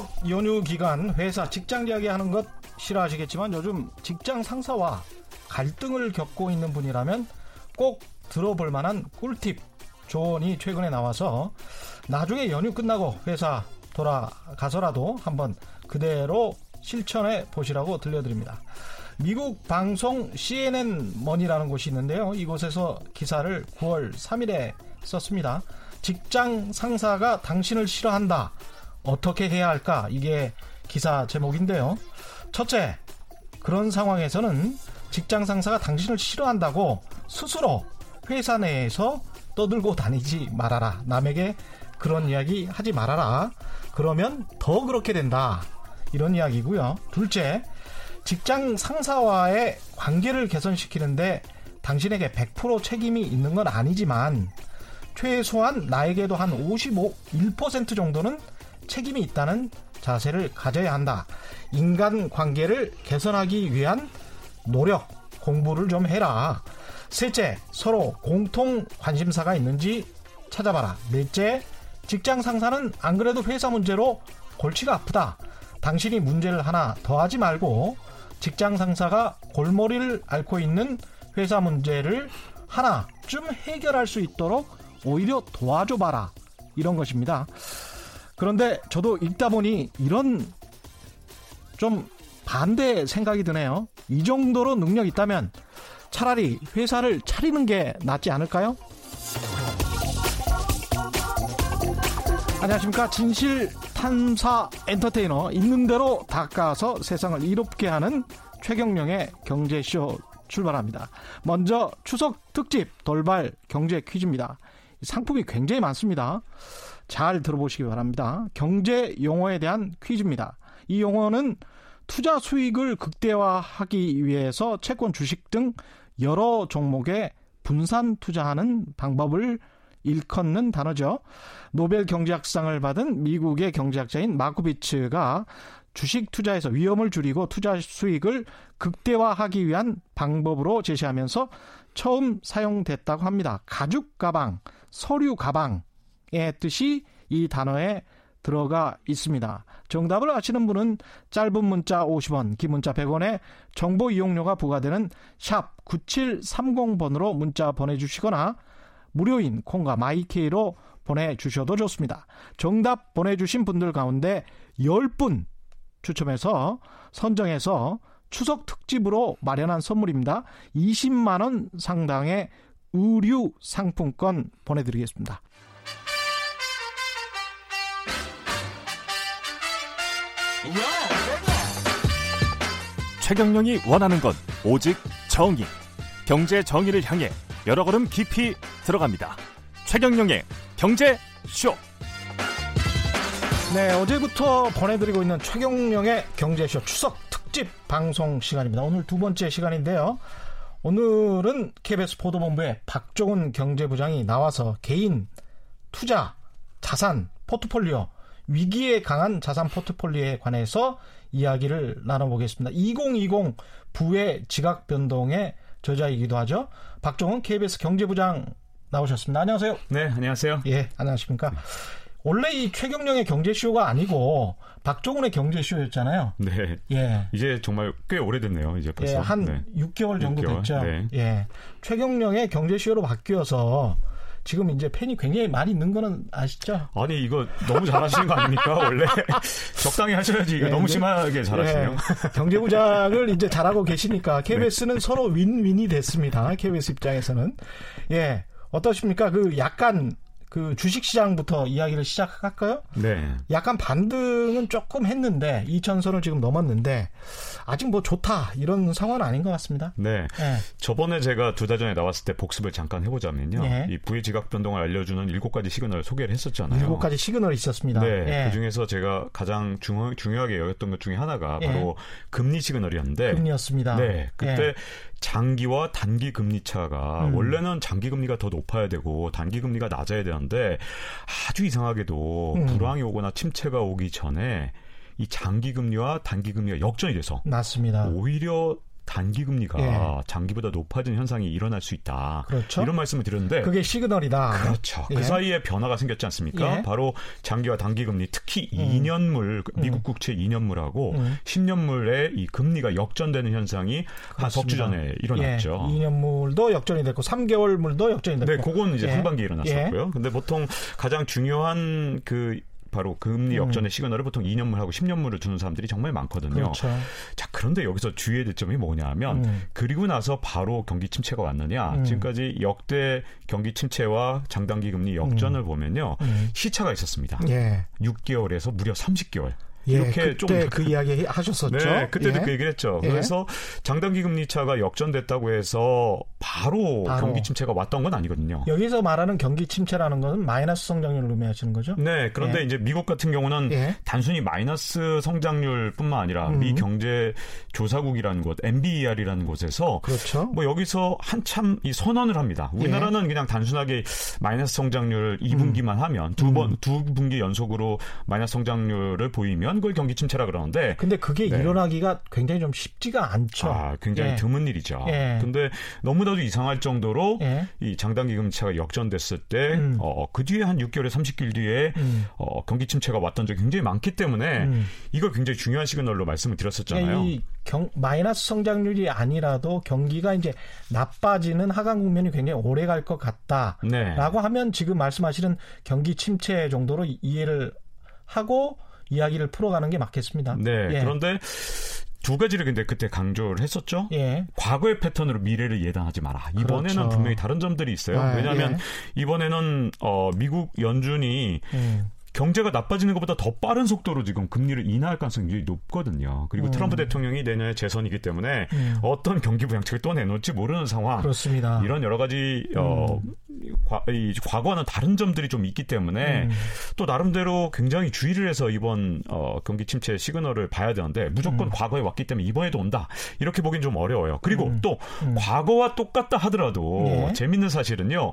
네, 추석 연휴 기간 회사 직장 이야기 하는 것 싫어하시겠지만 요즘 직장 상사와 갈등을 겪고 있는 분이라면 꼭 들어볼 만한 꿀팁 조언이 최근에 나와서 나중에 연휴 끝나고 회사 돌아가서라도 한번 그대로 실천해 보시라고 들려드립니다. 미국 방송 CNN 머니라는 곳이 있는데요. 이곳에서 기사를 9월 3일에 썼습니다. 직장 상사가 당신을 싫어한다. 어떻게 해야 할까? 이게 기사 제목인데요. 첫째, 그런 상황에서는 직장 상사가 당신을 싫어한다고 스스로 회사 내에서 떠들고 다니지 말아라. 남에게 그런 이야기 하지 말아라. 그러면 더 그렇게 된다. 이런 이야기고요. 둘째, 직장 상사와의 관계를 개선시키는데 당신에게 100% 책임이 있는 건 아니지만 최소한 나에게도 한 55, 1% 정도는 책임이 있다는 자세를 가져야 한다. 인간 관계를 개선하기 위한 노력, 공부를 좀 해라. 셋째, 서로 공통 관심사가 있는지 찾아봐라. 넷째, 직장 상사는 안 그래도 회사 문제로 골치가 아프다. 당신이 문제를 하나 더 하지 말고 직장 상사가 골머리를 앓고 있는 회사 문제를 하나쯤 해결할 수 있도록 오히려 도와줘봐라. 이런 것입니다. 그런데 저도 읽다 보니 이런 좀 반대 생각이 드네요. 이 정도로 능력 있다면 차라리 회사를 차리는 게 낫지 않을까요? 안녕하십니까. 진실 탐사 엔터테이너 있는 대로 닦아서 세상을 이롭게 하는 최경령의 경제쇼 출발합니다. 먼저 추석 특집 돌발 경제 퀴즈입니다. 상품이 굉장히 많습니다. 잘 들어보시기 바랍니다. 경제 용어에 대한 퀴즈입니다. 이 용어는 투자 수익을 극대화하기 위해서 채권 주식 등 여러 종목에 분산 투자하는 방법을 일컫는 단어죠. 노벨 경제학상을 받은 미국의 경제학자인 마쿠비츠가 주식 투자에서 위험을 줄이고 투자 수익을 극대화하기 위한 방법으로 제시하면서 처음 사용됐다고 합니다. 가죽 가방, 서류 가방 의 뜻이 이 단어에 들어가 있습니다. 정답을 아시는 분은 짧은 문자 50원, 긴 문자 100원에 정보 이용료가 부과되는 샵 9730번으로 문자 보내주시거나 무료인 콩과 마이케이로 보내주셔도 좋습니다. 정답 보내주신 분들 가운데 10분 추첨해서 선정해서 추석 특집으로 마련한 선물입니다. 20만원 상당의 의류 상품권 보내드리겠습니다. 최경령이 원하는 건 오직 정의. 경제 정의를 향해 여러 걸음 깊이 들어갑니다. 최경령의 경제 쇼. 네, 어제부터 보내드리고 있는 최경령의 경제쇼 추석 특집 방송 시간입니다. 오늘 두 번째 시간인데요. 오늘은 KBS 보도본부의 박종훈 경제부장이 나와서 개인 투자, 자산, 포트폴리오, 위기에 강한 자산 포트폴리오에 관해서 이야기를 나눠보겠습니다. 2020 부의 지각 변동의 저자이기도 하죠. 박종훈 KBS 경제부장 나오셨습니다. 안녕하세요. 네, 안녕하세요. 예, 안녕하십니까. 원래 이 최경령의 경제쇼가 아니고 박종훈의 경제쇼였잖아요. 네. 예. 이제 정말 꽤 오래됐네요. 이제 벌써. 예, 한 네. 6개월 정도 6개월, 됐죠. 네. 예. 최경령의 경제쇼로 바뀌어서 지금 이제 팬이 굉장히 많이 는 거는 아시죠? 아니 이거 너무 잘하시는 거 아닙니까? 원래 적당히 하셔야지 이거 네, 너무 심하게 잘하시네요. 네. 경제부장을 이제 잘하고 계시니까 KBS는 네. 서로 윈윈이 됐습니다. KBS 입장에서는 예 어떠십니까? 그 약간 그 주식시장부터 이야기를 시작할까요? 네. 약간 반등은 조금 했는데 2천선을 지금 넘었는데 아직 뭐 좋다 이런 상황은 아닌 것 같습니다. 네. 네. 저번에 제가 두 달 전에 나왔을 때 복습을 잠깐 해보자면요. 네. 이 부의 지각 변동을 알려주는 일곱 가지 시그널 소개를 했었잖아요. 일곱 가지 시그널이 있었습니다. 네. 네. 그 중에서 제가 가장 중요, 중요하게 여겼던 것 중에 하나가 바로 금리 시그널이었는데. 금리였습니다. 네. 그때 장기와 단기 금리 차가 음. 원래는 장기 금리가 더 높아야 되고 단기 금리가 낮아야 되는데 아주 이상하게도 음. 불황이 오거나 침체가 오기 전에 이 장기 금리와 단기 금리가 역전이 돼서 맞습니다. 오히려 단기 금리가 예. 장기보다 높아진 현상이 일어날 수 있다. 그렇죠. 이런 말씀을 드렸는데 그게 시그널이다. 그렇죠. 예. 그 사이에 변화가 생겼지 않습니까? 예. 바로 장기와 단기 금리, 특히 2년물 미국 국채 2년물하고 음. 10년물의 이 금리가 역전되는 현상이 한석주 전에 일어났죠. 예. 2년물도 역전이 됐고 3개월물도 역전이 됐고. 네, 그건 이제 예. 상반기에 일어났었고요. 근데 보통 가장 중요한 그 바로 금리 음. 역전의 시그널을 보통 2년물하고 10년물을 두는 사람들이 정말 많거든요. 그렇죠. 자, 그런데 여기서 주의해야 될 점이 뭐냐면 음. 그리고 나서 바로 경기 침체가 왔느냐. 음. 지금까지 역대 경기 침체와 장단기 금리 역전을 보면요. 음. 시차가 있었습니다. 예. 6개월에서 무려 30개월. 예, 이렇게 그때 좀 그 이야기 하셨었죠. 네, 그때도 예. 그 얘기를 했죠. 예. 그래서 장단기 금리 차가 역전됐다고 해서 바로, 바로. 경기 침체가 왔던 건 아니거든요. 여기서 말하는 경기 침체라는 것은 마이너스 성장률을 의미하시는 거죠? 네, 그런데 예. 이제 미국 같은 경우는 예. 단순히 마이너스 성장률뿐만 아니라 음. 미 경제 조사국이라는 곳, MBER이라는 곳에서 그렇죠. 뭐 여기서 한참 이 선언을 합니다. 우리나라는 그냥 단순하게 마이너스 성장률 2분기만 하면 두 번두 분기 연속으로 마이너스 성장률을 보이면 그걸 경기 침체라 그러는데 근데 그게 네. 일어나기가 굉장히 좀 쉽지가 않죠. 아, 굉장히 예. 드문 일이죠. 예. 근데 너무나도 이상할 정도로 예. 이 장단 기 금리차가 역전됐을 때, 음. 어, 그 뒤에 한 6개월에 30일 뒤에, 음. 어, 경기 침체가 왔던 적이 굉장히 많기 때문에, 음. 이걸 굉장히 중요한 시그널로 말씀을 드렸었잖아요. 그러니까 이 경, 마이너스 성장률이 아니라도 경기가 이제 나빠지는 하강 국면이 굉장히 오래 갈 것 같다라고 네. 하면 지금 말씀하시는 경기 침체 정도로 이- 이해를 하고 이야기를 풀어가는 게 맞겠습니다. 네. 예. 그런데 두 가지를 근데 그때 강조를 했었죠. 예. 과거의 패턴으로 미래를 예단하지 마라. 이번에는 그렇죠. 분명히 다른 점들이 있어요. 아, 왜냐하면 예. 이번에는 어, 미국 연준이 음. 경제가 나빠지는 것보다 더 빠른 속도로 지금 금리를 인하할 가능성이 높거든요. 그리고 음. 트럼프 대통령이 내년에 재선이기 때문에 음. 어떤 경기 부양책을 또 내놓을지 모르는 상황. 그렇습니다. 이런 여러 가지 어, 과, 이, 과거와는 다른 점들이 좀 있기 때문에 음. 또 나름대로 굉장히 주의를 해서 이번 어, 경기 침체 시그널을 봐야 되는데 무조건 음. 과거에 왔기 때문에 이번에도 온다 이렇게 보긴 좀 어려워요. 그리고 음. 또 음. 과거와 똑같다 하더라도 예. 재밌는 사실은요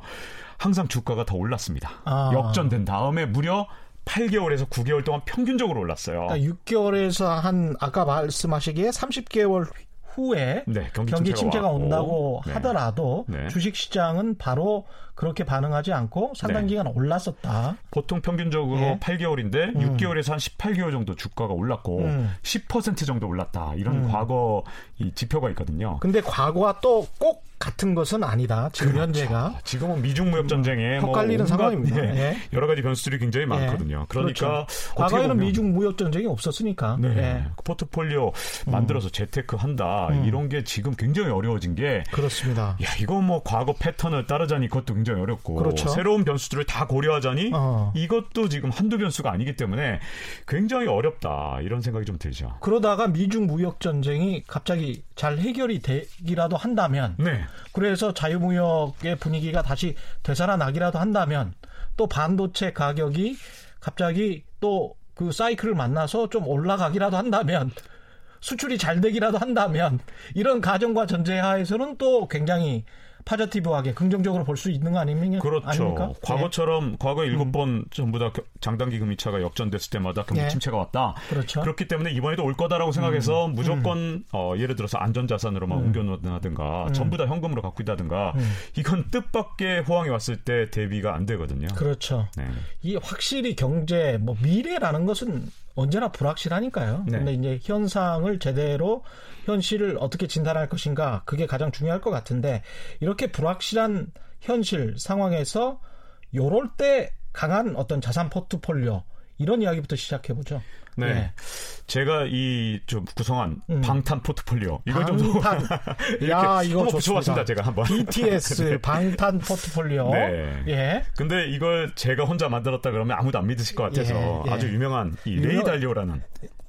항상 주가가 더 올랐습니다. 아. 역전된 다음에 무려 8개월에서 9개월 동안 평균적으로 올랐어요. 그러니까 6개월에서 한 아까 말씀하시기에 30개월 후에 네, 경기, 경기 침체가, 침체가. 온다고 네. 하더라도 네. 주식 시장은 바로 그렇게 반응하지 않고 상당 네. 기간 올랐었다. 보통 평균적으로 예. 8개월인데 음. 6개월에서 한 18개월 정도 주가가 올랐고 음. 10% 정도 올랐다. 이런 음. 과거 이 지표가 있거든요. 근데 과거와 또 꼭 같은 것은 아니다. 지금 현재가 아, 지금은 미중 무역 전쟁에 뭐 헛갈리는 온갖, 상황입니다. 예, 예. 여러 가지 변수들이 굉장히 많거든요. 그러니까 그렇죠. 과거에는 미중 무역 전쟁이 없었으니까. 네, 예. 그 포트폴리오 만들어서 재테크 한다 음. 이런 게 지금 굉장히 어려워진 게 그렇습니다. 야, 이거 뭐 과거 패턴을 따르자니 그것도 굉장히 어렵고 그렇죠. 새로운 변수들을 다 고려하자니 어. 이것도 지금 한두 변수가 아니기 때문에 굉장히 어렵다 이런 생각이 좀 들죠. 그러다가 미중 무역 전쟁이 갑자기 잘 해결이 되기라도 한다면 네. 그래서 자유무역의 분위기가 다시 되살아나기라도 한다면 또 반도체 가격이 갑자기 또 그 사이클을 만나서 좀 올라가기라도 한다면 수출이 잘 되기라도 한다면 이런 가정과 전제 하에서는 또 굉장히 파저티브하게 긍정적으로 볼 수 있는 거 아닙니까? 그렇죠. 아닙니까? 과거처럼 과거 음. 일곱 번 전부 다 겨- 장단기 금리차가 역전됐을 때마다 경기 예. 침체가 왔다. 그렇죠. 그렇기 때문에 이번에도 올 거다라고 생각해서 무조건 어, 예를 들어서 안전자산으로만 음. 옮겨놓는다든가 음. 전부 다 현금으로 갖고 있다든가 음. 이건 뜻밖의 호황이 왔을 때 대비가 안 되거든요. 그렇죠. 네. 이 확실히 경제 뭐 미래라는 것은 언제나 불확실하니까요. 네. 근데 이제 현상을 제대로 현실을 어떻게 진단할 것인가 그게 가장 중요할 것 같은데 이렇게 불확실한 현실 상황에서 요럴 때 강한 어떤 자산 포트폴리오 이런 이야기부터 시작해 보죠. 네. 제가 이 좀 구성한 음. 방탄 포트폴리오 이걸 좀 방탄. 이렇게 야, 이거 한번 좋습니다. 붙여봤습니다. 제가 한번. BTS 네. 방탄 포트폴리오. 네. 예. 근데 이걸 제가 혼자 만들었다 그러면 아무도 안 믿으실 것 같아서 예, 예. 아주 유명한 이 레이 달리오라는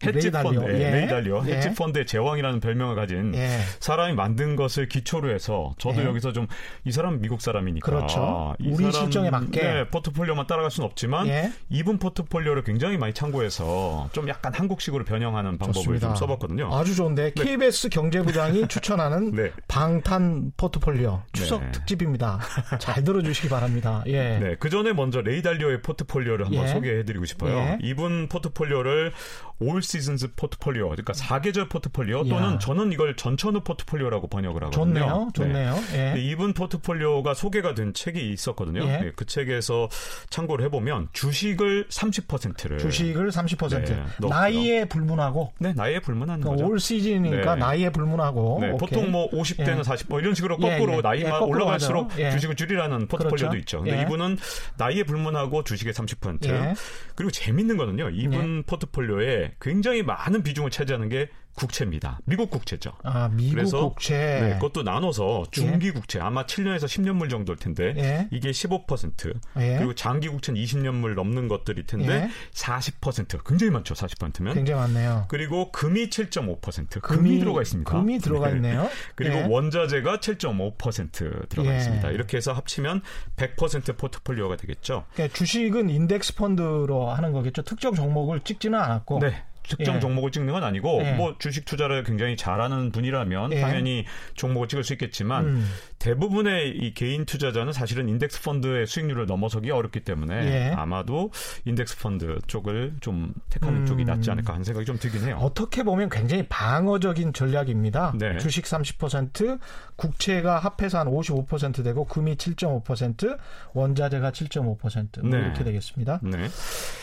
헤지. 펀드, 예, 예. 레이 달리오 예. 헤지 펀드의 제왕이라는 별명을 가진 예. 사람이 만든 것을 기초로 해서 저도 예. 여기서 좀 이 사람 미국 사람이니까 그렇죠. 이 우리 사람, 실정에 맞게. 네, 포트폴리오만 따라갈 수는 없지만 예. 이분 포트폴리오를 굉장히 많이 참고해서 좀 약간 한국식으로 변형하는 방법을 좋습니다. 좀 써봤거든요. 아주 좋은데 KBS 경제부장이 추천하는 네. 방탄 포트폴리오 추석 네. 특집입니다. 잘 들어주시기 바랍니다. 예. 네, 그 전에 먼저 레이달리오의 포트폴리오를 한번 예. 소개해드리고 싶어요. 예. 이분 포트폴리오를 All Seasons 포트폴리오, 그러니까 4계절 포트폴리오. 또는 저는 이걸 전천후 포트폴리오라고 번역을 하거든요. 좋네요. 네. 좋네요. 근데 예. 이분 포트폴리오가 소개가 된 책이 있었거든요. 예. 네, 그 책에서 참고를 해보면 주식을 30%를 주식을 30% 네. 나이에 불문하고 네, 나이에 불문하는 그러니까 거죠. All Season이니까 네. 나이에 불문하고 네. 보통 뭐 50대는 예. 40, 뭐 이런 식으로 예, 거꾸로 예. 나이만 예, 거꾸로 올라갈수록. 예. 주식을 줄이라는 포트폴리오도 그렇죠. 있죠. 근데 예. 이분은 나이에 불문하고 주식의 30%. 예. 그리고 재밌는 거는요. 이분 포트폴리오에 굉장히 많은 비중을 차지하는 게 국채입니다. 미국 국채죠. 아 미국 그래서 국채 네, 그것도 나눠서 중기 국채 아마 7년에서 10년물 정도일 텐데 예. 이게 15% 예. 그리고 장기 국채는 20년물 넘는 것들일 텐데 예. 40% 굉장히 많죠. 40%면 굉장히 많네요. 그리고 금이 7.5% 금이, 들어가 있습니다. 금이 들어가 네. 있네요. 그리고 예. 원자재가 7.5% 들어가 예. 있습니다. 이렇게 해서 합치면 100% 포트폴리오가 되겠죠. 그러니까 주식은 인덱스 펀드로 하는 거겠죠. 특정 종목을 찍지는 않았고. 네. 특정 예. 종목을 찍는 건 아니고 예. 뭐 주식 투자를 굉장히 잘하는 분이라면 예. 당연히 종목을 찍을 수 있겠지만 음. 대부분의 이 개인 투자자는 사실은 인덱스 펀드의 수익률을 넘어서기 어렵기 때문에 예. 아마도 인덱스 펀드 쪽을 좀 택하는 음. 쪽이 낫지 않을까 하는 생각이 좀 들긴 해요. 어떻게 보면 굉장히 방어적인 전략입니다. 네. 주식 30%, 국채가 합해서 한 55% 되고 금이 7.5%, 원자재가 7.5%. 뭐 네. 이렇게 되겠습니다. 네.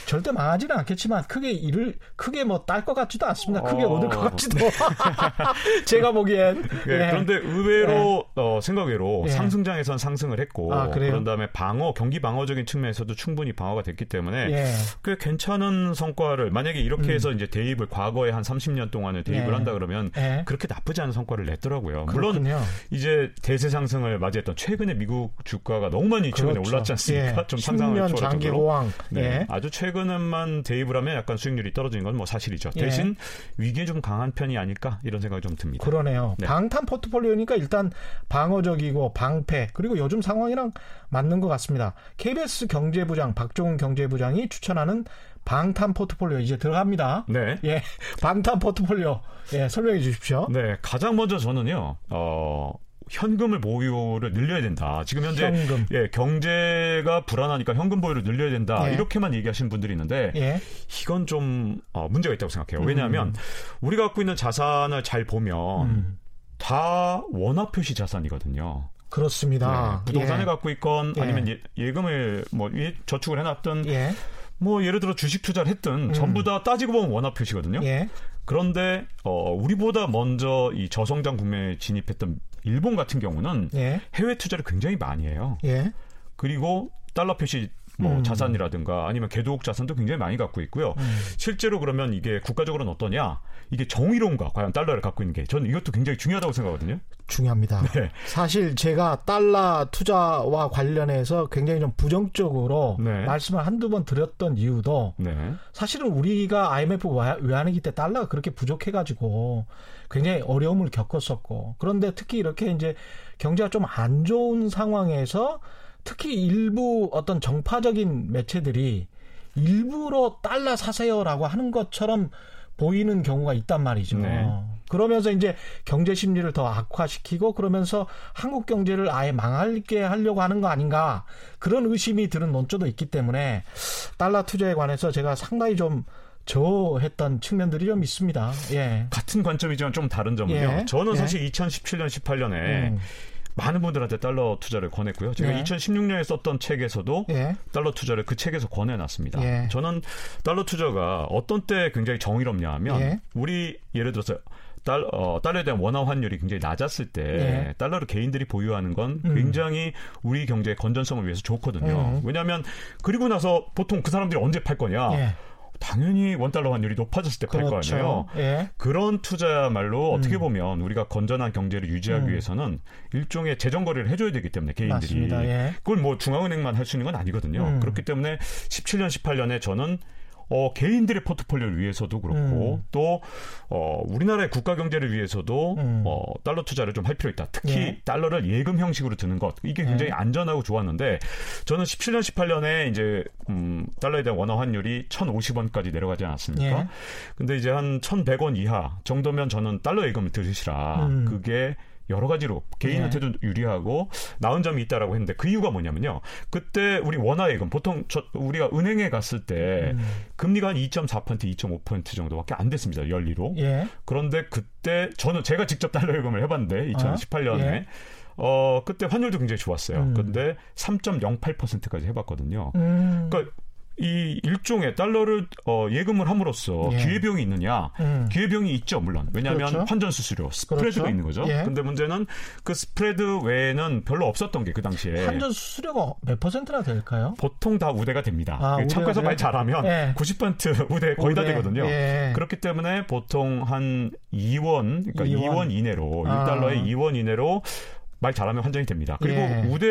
절대 망하지는 않겠지만 크게 일을 크게 뭐 딸 것 같지도 않습니다. 크게 어. 얻을 것 같지도. 제가 보기엔. 예, 예. 그런데 의외로 어, 생각 외로 예. 상승장에선 상승을 했고 아? 그런 다음에 방어 경기 방어적인 측면에서도 충분히 방어가 됐기 때문에 예. 꽤 괜찮은 성과를 만약에 이렇게 해서 이제 대입을 과거에 한 30년 동안을 대입을 예. 한다 그러면 예. 그렇게 나쁘지 않은 성과를 냈더라고요. 물론 그렇군요. 이제 대세 상승을 맞이했던 최근에 미국 주가가 너무 많이 최근에 그렇죠. 올랐지 않습니까? 예. 좀 상상을 10년 초월할 장기 정도로. 호황. 네. 예. 아주 최근에만 대입을 하면 약간 수익률이 떨어지는 건 뭐 사실이죠. 예. 대신 위기에 좀 강한 편이 아닐까 이런 생각이 좀 듭니다. 그러네요. 네. 방탄 포트폴리오니까 일단 방어적 이고 방패 그리고 요즘 상황이랑 맞는 것 같습니다. KBS 경제부장 박종훈 경제부장이 추천하는 방탄 포트폴리오 이제 들어갑니다. 네. 예, 방탄 포트폴리오 예, 설명해 주십시오. 네, 가장 먼저 저는요, 어, 현금을 보유를 늘려야 된다. 지금 현재 현금. 예, 경제가 불안하니까 현금 보유를 늘려야 된다. 예. 이렇게만 얘기하시는 분들이 있는데 예, 이건 좀 어, 문제가 있다고 생각해요. 왜냐하면 음. 우리가 갖고 있는 자산을 잘 보면 음, 다 원화 표시 자산이거든요. 그렇습니다. 네, 부동산을 예. 갖고 있건 예. 아니면 예, 예금을 뭐 예- 저축을 해놨던 예, 뭐 예를 들어 주식 투자를 했든 전부 다 따지고 보면 원화 표시거든요. 예, 그런데 어, 우리보다 먼저 이 저성장 국면에 진입했던 일본 같은 경우는 예, 해외 투자를 굉장히 많이 해요. 예, 그리고 달러 표시 뭐 음. 자산이라든가 아니면 개도국 자산도 굉장히 많이 갖고 있고요. 음. 실제로 그러면 이게 국가적으로는 어떠냐? 이게 정의로운가? 과연 달러를 갖고 있는 게 저는 이것도 굉장히 중요하다고 생각하거든요. 중요합니다. 네. 사실 제가 달러 투자와 관련해서 굉장히 좀 부정적으로 네. 말씀을 한두 번 드렸던 이유도 네. 사실은 우리가 IMF 외환위기 때 달러가 그렇게 부족해가지고 굉장히 어려움을 겪었었고 그런데 특히 이렇게 이제 경제가 좀 안 좋은 상황에서 특히 일부 어떤 정파적인 매체들이 일부러 달러 사세요라고 하는 것처럼 보이는 경우가 있단 말이죠. 네. 그러면서 이제 경제 심리를 더 악화시키고 그러면서 한국 경제를 아예 망하게 하려고 하는 거 아닌가 그런 의심이 드는 논조도 있기 때문에 달러 투자에 관해서 제가 상당히 좀 저했던 측면들이 좀 있습니다. 예. 같은 관점이지만 좀 다른 점은요. 예. 저는 예. 사실 2017년, 18년에 음. 많은 분들한테 달러 투자를 권했고요. 제가 예. 2016년에 썼던 책에서도 예. 달러 투자를 그 책에서 권해놨습니다. 예. 저는 달러 투자가 어떤 때 굉장히 정의롭냐 하면 예. 우리 예를 들어서 달, 어, 달러에 대한 원화 환율이 굉장히 낮았을 때 예. 달러를 개인들이 보유하는 건 음. 굉장히 우리 경제의 건전성을 위해서 좋거든요. 음. 왜냐하면 그리고 나서 보통 그 사람들이 언제 팔 거냐? 예. 당연히 원달러 환율이 높아졌을 때 팔거 그렇죠. 아니에요. 예. 그런 투자야말로 음. 어떻게 보면 우리가 건전한 경제를 유지하기 음. 위해서는 일종의 재정 거래를 해줘야 되기 때문에 개인들이. 예. 그걸 뭐 중앙은행만 할 수 있는 건 아니거든요. 음. 그렇기 때문에 17년, 18년에 저는 어, 개인들의 포트폴리오를 위해서도 그렇고 음. 또 어, 우리나라의 국가 경제를 위해서도 음. 어, 달러 투자를 좀 할 필요 있다. 특히 예. 달러를 예금 형식으로 드는 것 이게 굉장히 예. 안전하고 좋았는데 저는 17년 18년에 이제 음, 달러에 대한 원화 환율이 1,050원까지 내려가지 않았습니까? 예. 근데 이제 한 1,100원 이하 정도면 저는 달러 예금을 들으시라. 음. 그게 여러 가지로 개인한테도 유리하고 나은 점이 있다라고 했는데 그 이유가 뭐냐면요. 그때 우리 원화 예금 보통 저, 우리가 은행에 갔을 때 음. 금리가 한 2.4% 2.5% 정도밖에 안 됐습니다. 연리로. 예. 그런데 그때 저는 제가 직접 달러 예금을 해봤는데 2018년에 예. 어 그때 환율도 굉장히 좋았어요. 음. 근데 3.08%까지 해봤거든요. 음. 그러니까 이 일종의 달러를 어, 예금을 함으로써 예. 기회비용이 있느냐? 음. 기회비용이 있죠, 물론. 왜냐하면 그렇죠. 환전 수수료, 스프레드가 그렇죠. 있는 거죠. 예. 근데 문제는 그 스프레드 외에는 별로 없었던 게 그 당시에 환전 수수료가 몇 퍼센트나 될까요? 보통 다 우대가 됩니다. 아, 우대가 참고해서? 말 잘하면 예. 90% 우대 거의 다 우대. 되거든요. 예. 그렇기 때문에 보통 한 2원, 그러니까 2원, 2원. 이내로 아. 1달러에 2원 이내로 말 잘하면 환전이 됩니다. 그리고 예. 우대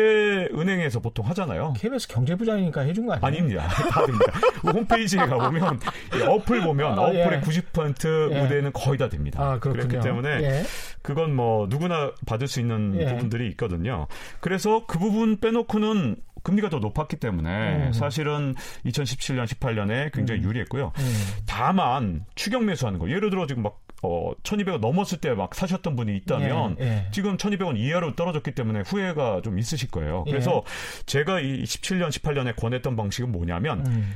은행에서 보통 하잖아요. KBS 경제부장이니까 해준 거 아니에요? 아닙니다. 다 됩니다. 그 홈페이지에 가보면 이 어플 보면 아, 어플의 예. 90% 예. 우대는 거의 다 됩니다. 아. 그렇기 때문에 예. 그건 뭐 누구나 받을 수 있는 예. 부분들이 있거든요. 그래서 그 부분 빼놓고는 금리가 더 높았기 때문에 음. 사실은 2017년, 18년에 굉장히 유리했고요. 음. 다만 추경 매수하는 거 예를 들어 지금 막 어, 1200원 넘었을 때 막 사셨던 분이 있다면 예, 예. 지금 1200원 이하로 떨어졌기 때문에 후회가 좀 있으실 거예요. 예. 그래서 제가 이 17년, 18년에 권했던 방식은 뭐냐면 음.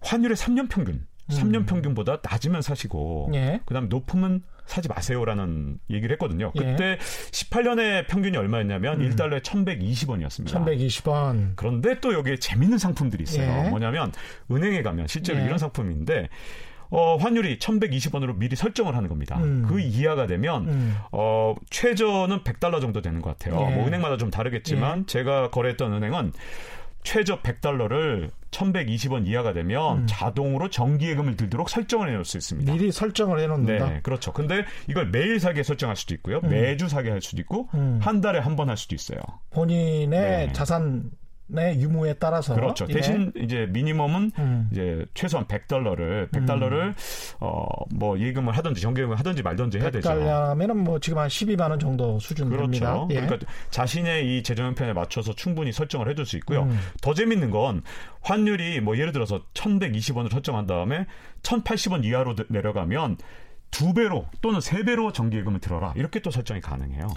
환율의 3년 평균, 3년 평균보다 낮으면 사시고 예. 그다음 높으면 사지 마세요라는 얘기를 했거든요. 예. 그때 18년의 평균이 얼마였냐면 음. 1달러에 1,120원이었습니다. 1120원. 그런데 또 여기에 재밌는 상품들이 있어요. 예. 뭐냐면 은행에 가면 실제로 예. 이런 상품인데 어, 환율이 1,120원으로 미리 설정을 하는 겁니다. 음. 그 이하가 되면 음. 어, 최저는 100달러 정도 되는 것 같아요. 예. 뭐 은행마다 좀 다르겠지만 제가 거래했던 은행은 최저 100달러를 1,120원 이하가 되면 음. 자동으로 정기예금을 들도록 설정을 해놓을 수 있습니다. 미리 설정을 해놓는다. 네, 그렇죠. 근데 이걸 매일 사게 설정할 수도 있고요. 음. 매주 사게 할 수도 있고 음. 한 달에 한 번 할 수도 있어요. 본인의 네. 자산 의 유무에 따라서. 그렇죠. 예. 대신 이제 미니멈은 음. 이제 최소한 100달러를 100달러를 어뭐 예금을 하든지 정기예금을 하든지 말든지 해야 되죠. 100달러면은 뭐 지금 한 12만 원 정도 수준 그렇죠. 됩니다. 예. 그러니까 자신의 이 재정 형편에 맞춰서 충분히 설정을 해줄 수 있고요. 음. 더 재밌는 건 환율이 뭐 예를 들어서 1,120원을 설정한 다음에 1,080원 이하로 내- 내려가면 두 배로 또는 세 배로 정기예금을 들어라 이렇게 또 설정이 가능해요.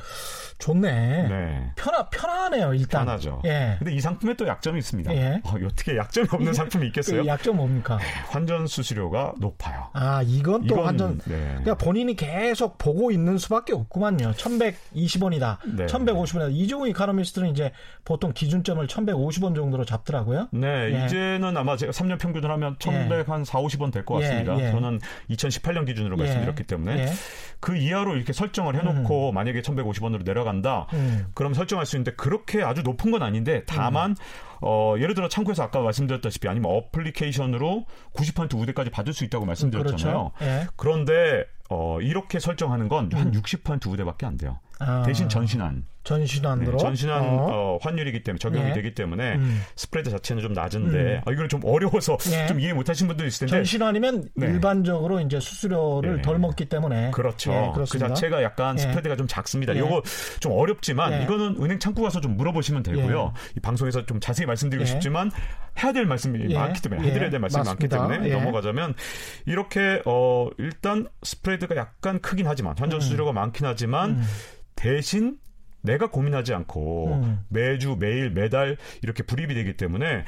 좋네. 네. 편하, 편하네요, 일단. 편하죠. 예. 근데 이 상품에 또 약점이 있습니다. 예. 어, 어떻게 약점이 없는 상품이 있겠어요? 그 약점 뭡니까? 환전 수수료가 높아요. 아, 이건 또 이건, 완전. 네. 그러니까 본인이 계속 보고 있는 수밖에 없구만요. 1120원이다. 네. 1150원이다. 이종우 이카노미스트는 이제 보통 기준점을 1150원 정도로 잡더라고요. 네, 예. 이제는 아마 제가 3년 평균을 하면 1100, 한 4, 50원 될것 예, 같습니다. 예. 저는 2018년 기준으로 말씀드렸 기 때문에 예. 그 이하로 이렇게 설정을 해놓고 만약에 1150원으로 내려간다. 음. 그럼 설정할 수 있는데 그렇게 아주 높은 건 아닌데 다만 어, 예를 들어 창구에서 아까 말씀드렸다시피 아니면 어플리케이션으로 90% 우대까지 받을 수 있다고 말씀드렸잖아요. 그렇죠. 예. 그런데 어, 이렇게 설정하는 건 한 60% 우대밖에 안 돼요. 아, 대신 전신한 전신환으로. 네, 전신한 어. 어, 환율이기 때문에 적용이 예. 되기 때문에 음. 스프레드 자체는 좀 낮은데 음. 아, 이걸 좀 어려워서 예. 좀 이해 못하신 분도 있을 텐데 전신환이면 네. 일반적으로 이제 수수료를 예. 덜 먹기 때문에 그렇죠. 예, 그. 자체가 약간 예. 스프레드가 좀 작습니다. 예. 이거 좀 어렵지만 예. 이거는 은행 창구 가서 좀 물어보시면 되고요. 이 방송에서 좀 자세히 말씀드리고 예. 싶지만 해야 될 말씀이 예. 많기 때문에 예. 해드려야 될 말씀이 맞습니다. 많기 때문에 예. 넘어가자면 이렇게 어 일단 스프레드가 약간 크긴 하지만 환전 수수료가 많긴 하지만 음. 대신 내가 고민하지 않고 음. 매주 매일 매달 이렇게 불입이 되기 때문에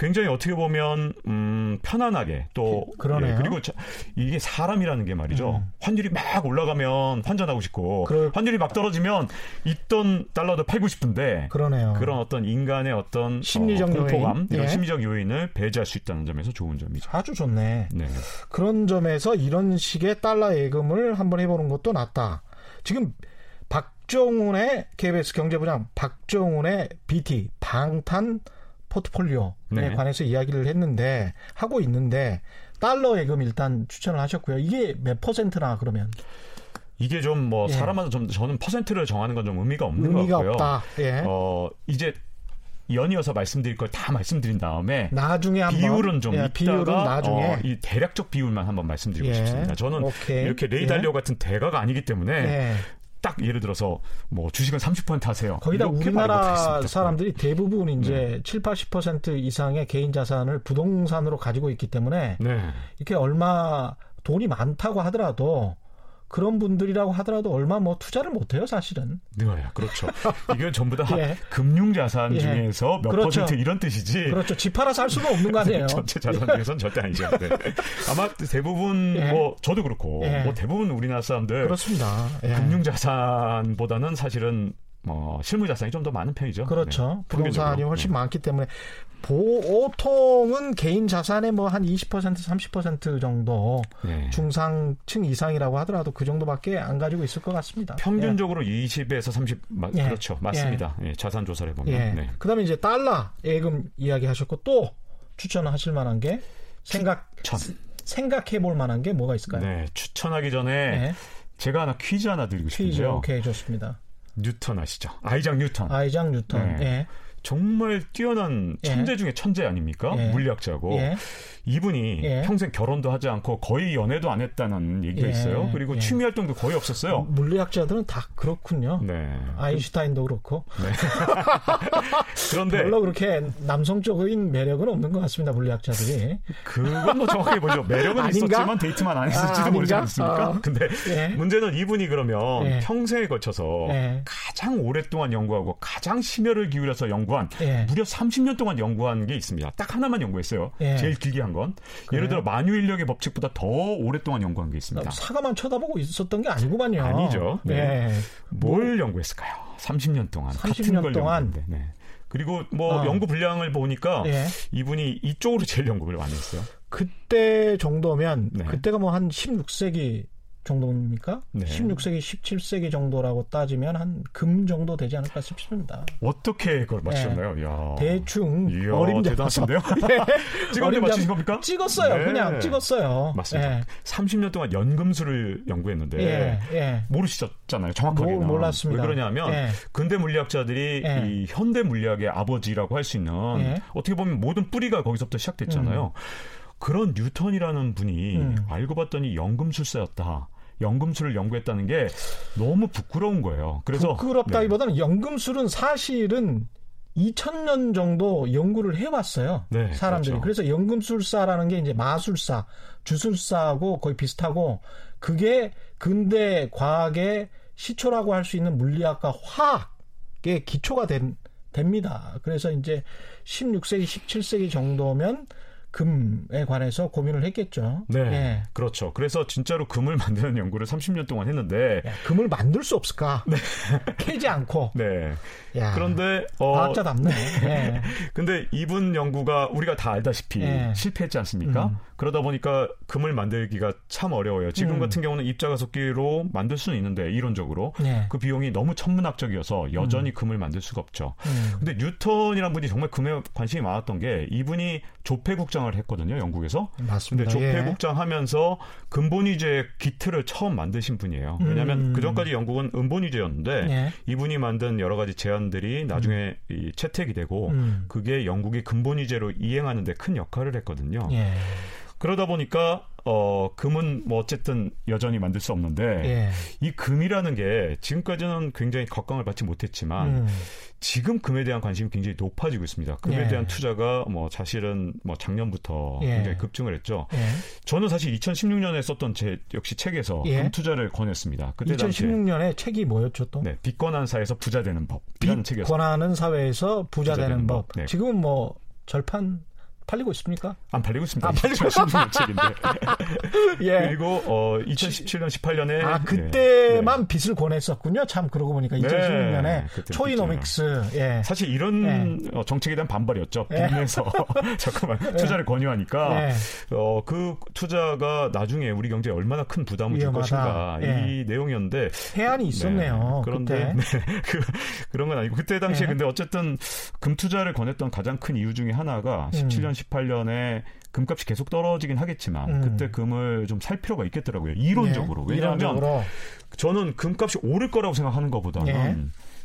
굉장히 어떻게 보면 음 편안하게 또 그-. 예, 그리고 자- 이게 사람이라는 게 말이죠. 음. 환율이 막 올라가면 환전하고 싶고 그럴- 환율이 막 떨어지면 있던 달러도 팔고 싶은데 그러네요. 그런 어떤 인간의 어떤 심리적 어, 공포감 요인. 이런 예. 심리적 요인을 배제할 수 있다는 점에서 좋은 점이죠. 아주 좋네. 네. 그런 점에서 이런 식의 달러 예금을 한번 해보는 것도 낫다. 지금 박정훈의 KBS 경제부장 박정훈의 BT 방탄 포트폴리오에 네. 관해서 이야기를 했는데 하고 있는데 달러 예금 일단 추천을 하셨고요. 이게 몇 퍼센트나 그러면 이게 좀뭐 예. 사람마다 좀 저는 퍼센트를 정하는 건 좀 의미가 없는 의미가 것 같고요. 예. 어, 이제 연이어서 말씀드릴 걸 다 말씀드린 다음에 나중에 비율은 좀 예, 비율은 나중에 어, 이 대략적 비율만 한번 말씀드리고 예. 싶습니다. 저는 오케이. 이렇게 레이 예. 달리오 같은 대가가 아니기 때문에 예. 딱 예를 들어서 뭐 주식은 30% 하세요. 거의 다 이렇게 말을 우리나라. 사람들이 대부분 이제 네. 7, 80% 이상의 개인 자산을 부동산으로 가지고 있기 때문에 네. 이렇게 얼마 돈이 많다고 하더라도 그런 분들이라고 하더라도 얼마 뭐 투자를 못 해요, 사실은. 네, 그렇죠. 이게 전부 다 예. 금융 자산 예. 중에서 몇 그렇죠. 퍼센트 이런 뜻이지. 그렇죠. 집 팔아 살 수는 없는 거 아니에요. 전체 자산 중에서는 절대 아니죠. 네. 아마 대부분 예. 뭐 저도 그렇고 예. 뭐 대부분 우리나라 사람들 그렇습니다. 예. 금융 자산보다는 사실은 뭐 실물 자산이 좀 더 많은 편이죠. 그렇죠. 네. 부동산이. 훨씬 네. 많기 때문에 보통은 개인 자산의 뭐 한 20% 30% 정도 네. 중상층 이상이라고 하더라도 그 정도밖에 안 가지고 있을 것 같습니다. 평균적으로 20에서 30 마- 예. 그렇죠. 맞습니다. 예, 자산 조사를 보면. 예. 네. 그다음에 이제 달러 예금 이야기하셨고 또 추천하실 만한 게 생각 천. 생각해 볼 만한 게 뭐가 있을까요? 네, 추천하기 전에 네. 제가 하나 퀴즈 하나 드리고 퀴즈 싶은데요. 오케이 좋습니다. 뉴턴 아시죠? 아이작 뉴턴. 아이작 뉴턴. 네. 예. 정말 뛰어난 예. 천재 중에 천재 아닙니까? 예. 물리학자고. 예. 이분이 예. 평생 결혼도 하지 않고 거의 연애도 안 했다는 얘기가 예. 있어요. 그리고 예. 취미 활동도 거의 없었어요. 물리학자들은 다 그렇군요. 네. 아인슈타인도 그렇고 그런데 별로 그렇게 남성적인 매력은 없는 것 같습니다. 물리학자들이. 그건 뭐 정확하게 보죠. 매력은 아닌가? 있었지만 데이트만 안 했을지도 아, 모르지? 않습니까? 어. 근데 예. 문제는 이분이 그러면 예. 평생에 거쳐서 예. 가장 오랫동안 연구하고 가장 심혈을 기울여서 연구한 예. 무려 30년 동안 연구한 게 있습니다. 딱 하나만 연구했어요. 예. 제일 길게 한 건. 그래요? 예를 들어 만유인력의 법칙보다 더 오랫동안 연구한 게 있습니다. 사과만 쳐다보고 있었던 게 아니구만요. 아니죠. 네. 예. 뭘 연구했을까요? 30년 동안 30년 같은 걸 동안? 연구했는데. 네. 그리고 뭐 어. 연구 분량을 보니까 예. 이분이 이쪽으로 제일 연구를 많이 했어요. 그때 정도면 네. 그때가 뭐 한 16세기 정도입니까? 네. 16세기, 17세기 정도라고 따지면 한 금 정도 되지 않을까 싶습니다. 어떻게 그걸 맞추셨나요? 네. 대충 이야, 어림잡아서 대단하신데요? 찍었는데 어림잡- 맞추신 겁니까? 찍었어요. 네. 그냥 찍었어요. 맞습니다. 예. 30년 동안 연금술을 연구했는데 예, 예. 모르셨잖아요. 정확하게는. 모- 몰랐습니다. 왜 그러냐면 예. 근대 물리학자들이 예. 이 현대 물리학의 아버지라고 할 수 있는 예. 어떻게 보면 모든 뿌리가 거기서부터 시작됐잖아요. 그런 뉴턴이라는 분이 음. 알고 봤더니 연금술사였다. 연금술을 연구했다는 게 너무 부끄러운 거예요. 그래서 부끄럽다기보다는 연금술은 사실은 2000년 정도 연구를 해왔어요. 네, 사람들이. 그렇죠. 그래서 연금술사라는 게 이제 마술사, 주술사하고 거의 비슷하고 그게 근대 과학의 시초라고 할 수 있는 물리학과 화학의 기초가 된, 됩니다. 그래서 이제 16세기, 17세기 정도면 금에 관해서 고민을 했겠죠. 네, 예. 그렇죠. 그래서 진짜로 금을 만드는 연구를 30년 동안 했는데, 야, 금을 만들 수 없을까? 캐지 않고. 네. 야, 그런데 어, 과학자답네. 예. 근데 이분 연구가 우리가 다 알다시피 예. 실패했지 않습니까? 음. 그러다 보니까 금을 만들기가 참 어려워요. 지금 음. 같은 경우는 입자가속기로 만들 수는 있는데 이론적으로 예. 그 비용이 너무 천문학적이어서 여전히 금을 만들 수가 없죠. 음. 근데 뉴턴이란 분이 정말 금에 관심이 많았던 게 이분이 조폐국장 을 했거든요, 영국에서. 근데 맞습니다. 조폐국장 하면서 근본위제 기틀을 처음 만드신 분이에요. 왜냐하면 음. 그 전까지 영국은 은본위제였는데 예. 이분이 만든 여러 가지 제안들이 나중에 이 채택이 되고 음. 그게 영국이 근본위제로 이행하는데 큰 역할을 했거든요. 예. 그러다 보니까 어 금은 뭐 어쨌든 여전히 만들 수 없는데 예. 이 금이라는 게 지금까지는 굉장히 각광을 받지 못했지만 음. 지금 금에 대한 관심이 굉장히 높아지고 있습니다. 금에 예. 대한 투자가 뭐 사실은 뭐 작년부터 예. 굉장히 급증을 했죠. 예. 저는 사실 2016년에 썼던 제 역시 책에서 예. 금 투자를 권했습니다. 그때 당시에 2016년에 책이 뭐였죠 또? 네, 빚 권한 사에서 부자 되는 법이라는 빚 책이었어요. 권하는 사회에서 부자, 부자 되는 되는 법. 법. 네. 지금은 뭐 절판 팔리고 있습니까? 안 팔리고 있습니다. 안 팔리고 2016년 책인데. 예. 그리고 어 2017년 18년에 아 그때만 빚을 권했었군요. 참 그러고 보니까 2016년에 네, 초이노믹스. 예. 사실 이런 네. 어, 정책에 대한 반발이었죠. 예. 빚내서 잠깐만 투자를 권유하니까 예. 어, 그 투자가 나중에 우리 경제에 얼마나 큰 부담을 줄 위험하다. 것인가 예. 이 내용이었는데 해안이 있었네요. 네, 그런데. 네, 그, 그런 건 아니고 그때 당시에 네. 근데 어쨌든 금 투자를 권했던 가장 큰 이유 중에 하나가 17년 18년에 금값이 계속 떨어지긴 하겠지만 음. 그때 금을 좀 살 필요가 있겠더라고요. 이론적으로. 예. 왜냐하면 이론적으로. 저는 금값이 오를 거라고 생각하는 것보다는 예.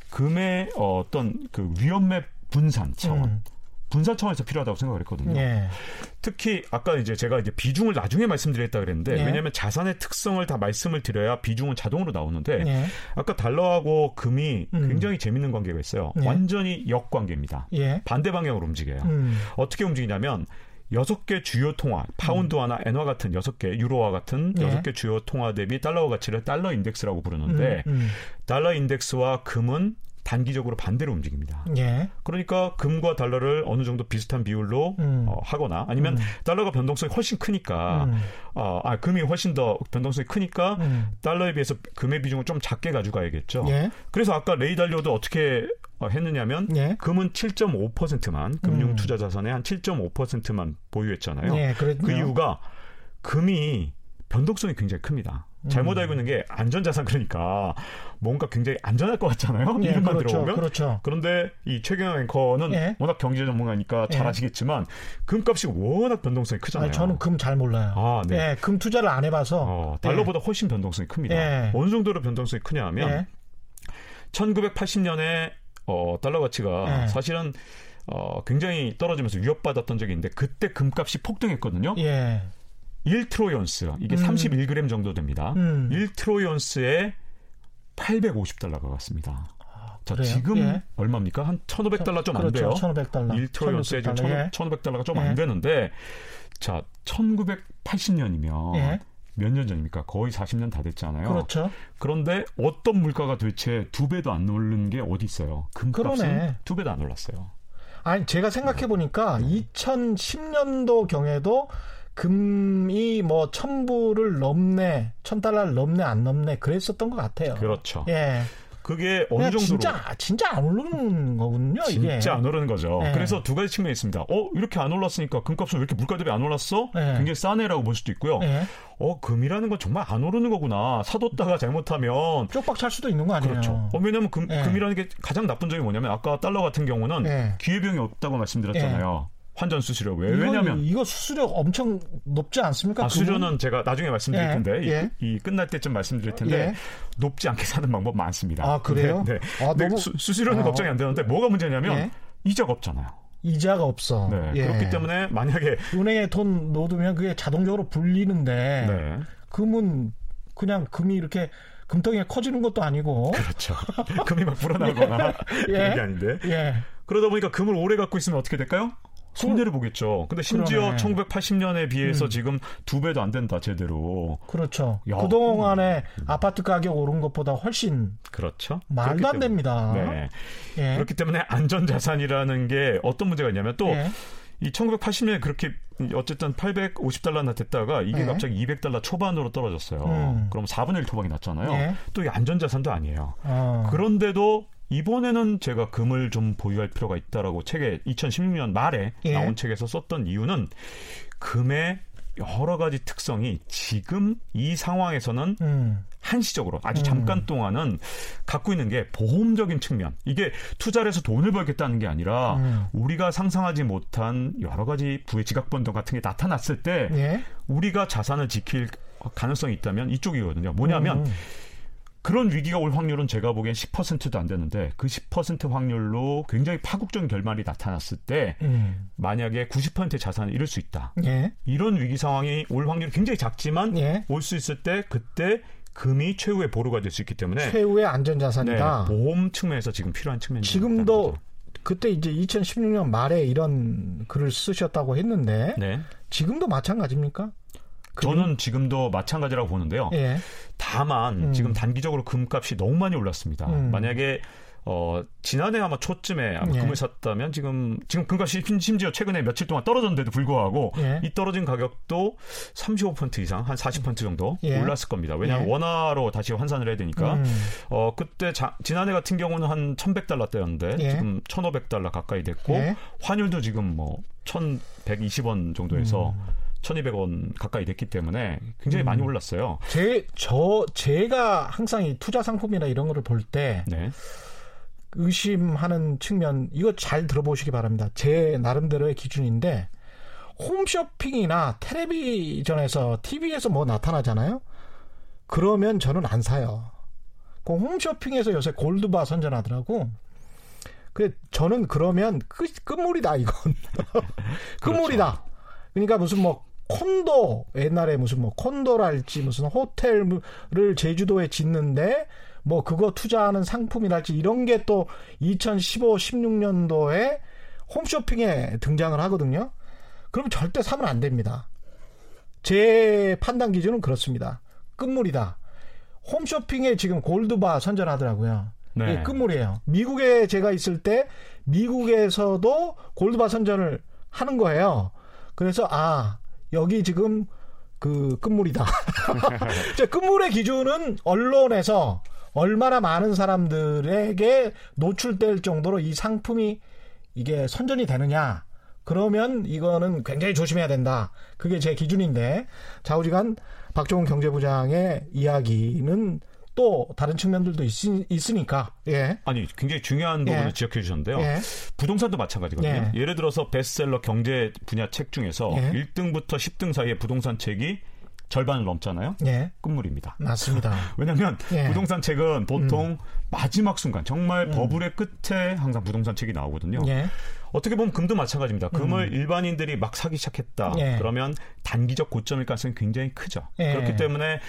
금의 어, 어떤 그 위험에 분산 차원. 음. 분산 차원에서 필요하다고 생각을 했거든요. 예. 특히 아까 이제 제가 이제 비중을 나중에 말씀드렸다 그랬는데 예. 왜냐하면 자산의 특성을 다 말씀을 드려야 비중은 자동으로 나오는데 예. 아까 달러하고 금이 음. 굉장히 재밌는 관계가 있어요. 예. 완전히 역관계입니다. 예. 반대 방향으로 움직여요. 음. 어떻게 움직이냐면 여섯 개 주요 통화, 파운드화나 엔화 같은 여섯 개, 유로화 같은 예. 여섯 개 주요 통화 대비 달러와 가치를 달러 인덱스라고 부르는데 음, 달러 인덱스와 금은 단기적으로 반대로 움직입니다. 음. 예. 그러니까 금과 달러를 어느 정도 비슷한 비율로 음. 어, 하거나 아니면 음. 달러가 변동성이 훨씬 크니까 음. 어, 아, 금이 훨씬 더 변동성이 크니까 음. 달러에 비해서 금의 비중을 좀 작게 가져가야겠죠. 예. 그래서 아까 레이 달리오도 어떻게 어, 했느냐면 예. 금은 7.5%만 금융 음. 투자 자산의 한 7.5%만 보유했잖아요. 예. 그 이유가 금이 변동성이 굉장히 큽니다. 잘못 음. 알고 있는 게 안전자산 그러니까 뭔가 굉장히 안전할 것 같잖아요. 예, 이름만 그렇죠. 들어보면. 그렇죠. 그런데 이 최경영 앵커는 예. 워낙 경제 전문가니까 잘 예. 아시겠지만 금값이 워낙 변동성이 크잖아요. 아니, 저는 금 잘 몰라요. 아, 네. 예, 금 투자를 안 해봐서. 어, 달러보다 훨씬 변동성이 큽니다. 예. 어느 정도로 변동성이 크냐 하면 예. 1980년에 어, 달러 가치가 예. 사실은 어, 굉장히 떨어지면서 위협받았던 적이 있는데 그때 금값이 폭등했거든요. 예. 1트로이언스 이게 음. 31g 정도 됩니다. 음. 1트로이언스에 850달러가 갔습니다. 자, 그래요? 지금 예. 얼마입니까? 한 1,500달러 좀안 그렇죠. 돼요. 1,500달러. 1트로이언스에 지금 1,500달러. 예. 1,500달러가 좀안 예. 되는데 자, 1980년이면 예. 몇년 전입니까? 거의 40년 다 됐잖아요. 그렇죠. 그런데 어떤 물가가 도대체 두 배도 안 오른 게 어디 있어요? 금값은 그러네. 두 배도 안 올랐어요. 아니 제가 생각해 보니까 네. 2010년도 경에도 금이 뭐 천불을 넘네, 천 달러를 넘네 안 넘네 그랬었던 것 같아요. 그렇죠. 예. 그게 어느 정도로 진짜 진짜 안 오르는 거군요. 이게. 진짜 안 오르는 거죠. 예. 그래서 두 가지 측면이 있습니다. 어 이렇게 안 올랐으니까 금값은 왜 이렇게 물가 대비 안 올랐어? 예. 굉장히 싸네라고 볼 수도 있고요. 예. 어 금이라는 건 정말 안 오르는 거구나. 사뒀다가 잘못하면 쪽박 찰 수도 있는 거 아니에요? 그렇죠. 어, 왜냐하면 금, 예. 금이라는 게 가장 나쁜 점이 뭐냐면 아까 달러 같은 경우는 예. 기회비용이 없다고 말씀드렸잖아요. 환전 수수료 왜? 왜냐하면 이거 수수료 엄청 높지 않습니까? 아? 수수료는 제가 나중에 말씀드릴 예, 텐데 이- 예. 이, 끝날 때쯤 말씀드릴 텐데 예. 높지 않게 사는 방법 많습니다. 아, 그래요? 네. 네. 아, 너무- 수, 수수료는 어. 걱정이 안 되는데 뭐가 문제냐면 예. 이자가 없잖아요. 이자가 없어. 네. 예. 그렇기 때문에 만약에 은행에 돈 넣어두면 그게 자동적으로 불리는데 네. 금은 그냥 금이 이렇게 금덩이가 커지는 것도 아니고 그렇죠. 금이 막 불어나거나 예. 그런 게 아닌데. 예. 그러다 보니까 금을 오래 갖고 있으면 어떻게 될까요? 손해를 보겠죠. 근데 심지어 그러네. 1980년에 비해서 음. 지금 두 배도 안 된다 제대로. 그렇죠. 야. 그동안에 아파트 가격 오른 것보다 훨씬 그렇죠. 말도 안 때문에. 됩니다. 네. 예. 그렇기 때문에 안전 자산이라는 게 어떤 문제가 있냐면 또 예. 이 1980년에 그렇게 어쨌든 850달러나 됐다가 이게 네. 갑자기 200달러 초반으로 떨어졌어요. 음. 그럼 4분의 1 토박이 났잖아요. 네. 또 이게 안전자산도 아니에요. 어. 그런데도 이번에는 제가 금을 좀 보유할 필요가 있다라고 책에 2016년 말에 예. 나온 책에서 썼던 이유는 금의 여러 가지 특성이 지금 이 상황에서는 음. 한시적으로 아주 음. 잠깐 동안은 갖고 있는 게 보험적인 측면. 이게 투자를 해서 돈을 벌겠다는 게 아니라 음. 우리가 상상하지 못한 여러 가지 부의 지각 변동 같은 게 나타났을 때 예. 우리가 자산을 지킬 가능성이 있다면 이쪽이거든요. 뭐냐면 음. 그런 위기가 올 확률은 제가 보기엔 10%도 안 되는데 그 10% 확률로 굉장히 파국적인 결말이 나타났을 때 음. 만약에 90%의 자산을 잃을 수 있다. 예. 이런 위기 상황이 올 확률이 굉장히 작지만 예. 올수 있을 때 그때 금이 최후의 보루가 될 수 있기 때문에 최후의 네, 안전 자산이다. 보험 측면에서 지금 필요한 측면이 지금도 거죠. 그때 이제 2016년 말에 이런 글을 쓰셨다고 했는데 네. 지금도 마찬가지입니까? 저는 지금도 마찬가지라고 보는데요. 예. 다만 음. 지금 단기적으로 금값이 너무 많이 올랐습니다. 음. 만약에 어 지난해 아마 초쯤에 아마 예. 금을 샀다면 지금 지금 금값이 심- 심지어 최근에 며칠 동안 떨어졌는데도 불구하고 예. 이 떨어진 가격도 35% 이상 한 40% 정도 예. 올랐을 겁니다. 왜냐하면 예. 원화로 다시 환산을 해야 되니까 음. 어 그때 자- 지난해 같은 경우는 한 1,100달러대였는데 예. 지금 1,500달러 가까이 됐고 예. 환율도 지금 뭐 1,120원 정도에서 음. 1,200원 가까이 됐기 때문에 굉장히 많이 올랐어요. 제, 저, 제가 항상 이 투자 상품이나 이런 거를 볼때 네. 의심하는 측면, 이거 잘 들어보시기 바랍니다. 제 나름대로의 기준인데, 홈쇼핑이나 텔레비전에서, TV에서 뭐 나타나잖아요? 그러면 저는 안 사요. 그 홈쇼핑에서 요새 골드바 선전하더라고. 그 저는 그러면 끝, 끝물이다 이건 끝물이다. 그러니까 무슨 뭐 콘도 옛날에 무슨 뭐 콘도랄지 무슨 호텔을 제주도에 짓는데 뭐 그거 투자하는 상품이랄지 이런 게 또 2015, 16년도에 홈쇼핑에 등장을 하거든요. 그러면 절대 사면 안 됩니다. 제 판단 기준은 그렇습니다. 끝물이다. 홈쇼핑에 지금 골드바 선전하더라고요. 네. 이게 끝물이에요. 미국에 제가 있을 때 미국에서도 골드바 선전을 하는 거예요. 그래서 아 여기 지금 그 끝물이다. 자, 끝물의 기준은 언론에서 얼마나 많은 사람들에게 노출될 정도로 이 상품이 이게 선전이 되느냐. 그러면 이거는 굉장히 조심해야 된다. 그게 제 기준인데 좌우지간 박종훈 경제부장의 이야기는 또 다른 측면들도 있, 으니까 예. 아니 굉장히 중요한 부분을 예. 지적해 주셨는데요. 예. 부동산도 마찬가지거든요. 예. 예를 들어서 베스트셀러 경제 분야 책 중에서 예. 1등부터 10등 사이에 부동산 책이 절반을 넘잖아요. 예. 끝물입니다. 맞습니다. 왜냐하면 예. 음. 부동산 책은 보통 마지막 순간 정말 버블의 끝에 항상 부동산 책이 나오거든요. 예. 어떻게 보면 금도 마찬가지입니다. 금을 일반인들이 막 사기 시작했다. 예. 그러면 단기적 고점일 가능성이 굉장히 크죠. 예. 그렇기 때문에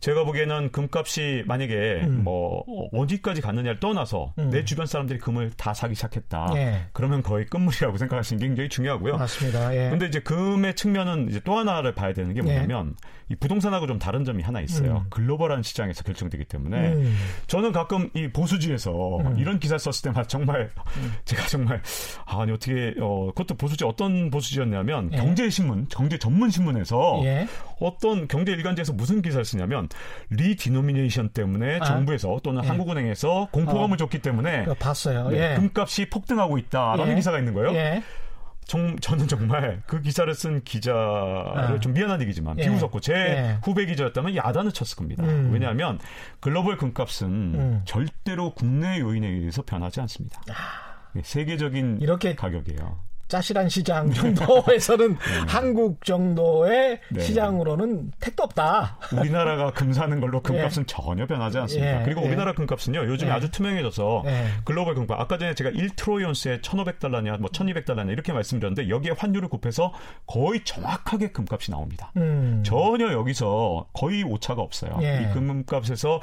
제가 보기에는 금값이 만약에 음. 뭐 어디까지 갔느냐를 떠나서 내 주변 사람들이 금을 다 사기 시작했다. 예. 그러면 거의 끝물이라고 생각하시는 게 굉장히 중요하고요. 맞습니다. 예. 근데 이제 금의 측면은 이제 또 하나를 봐야 되는 게 뭐냐면 이 부동산하고 좀 다른 점이 하나 있어요. 글로벌한 시장에서 결정되기 때문에 음. 저는 가끔 이 보수지에서 이런 기사 썼을 때마다 정말 제가 정말 아, 아니 어떻게 어 그것도 보수지 어떤 보수지였냐면 예. 경제신문 경제 전문 신문에서 예. 어떤 경제 일간지에서 무슨 기사를 쓰냐면 리디노미네이션 때문에 아. 정부에서 또는 예. 한국은행에서 공포감을 줬기 때문에 봤어요. 네, 예. 금값이 폭등하고 있다라는 예. 기사가 있는 거예요. 예. 정, 저는 정말 그 기사를 쓴 기자를 아. 좀 미안한 얘기지만 예. 비웃었고 제 예. 후배 기자였다면 야단을 쳤을 겁니다. 음. 왜냐하면 글로벌 금값은 음. 절대로 국내 요인에 의해서 변하지 않습니다. 예, 세계적인 아. 이렇게 가격이에요. 짜실한 시장 정도에서는 한국 정도의 네. 시장으로는 택도 없다. 우리나라가 금 사는 걸로 금값은 전혀 변하지 않습니다. 예. 그리고 예. 우리나라 금값은요, 요즘에 예. 아주 투명해져서 예. 글로벌 금값, 아까 전에 제가 1트로이언스에 1,500달러냐, 뭐 1,200달러냐 이렇게 말씀드렸는데 여기에 환율을 곱해서 거의 정확하게 금값이 나옵니다. 음. 전혀 여기서 거의 오차가 없어요. 예. 이 금값에서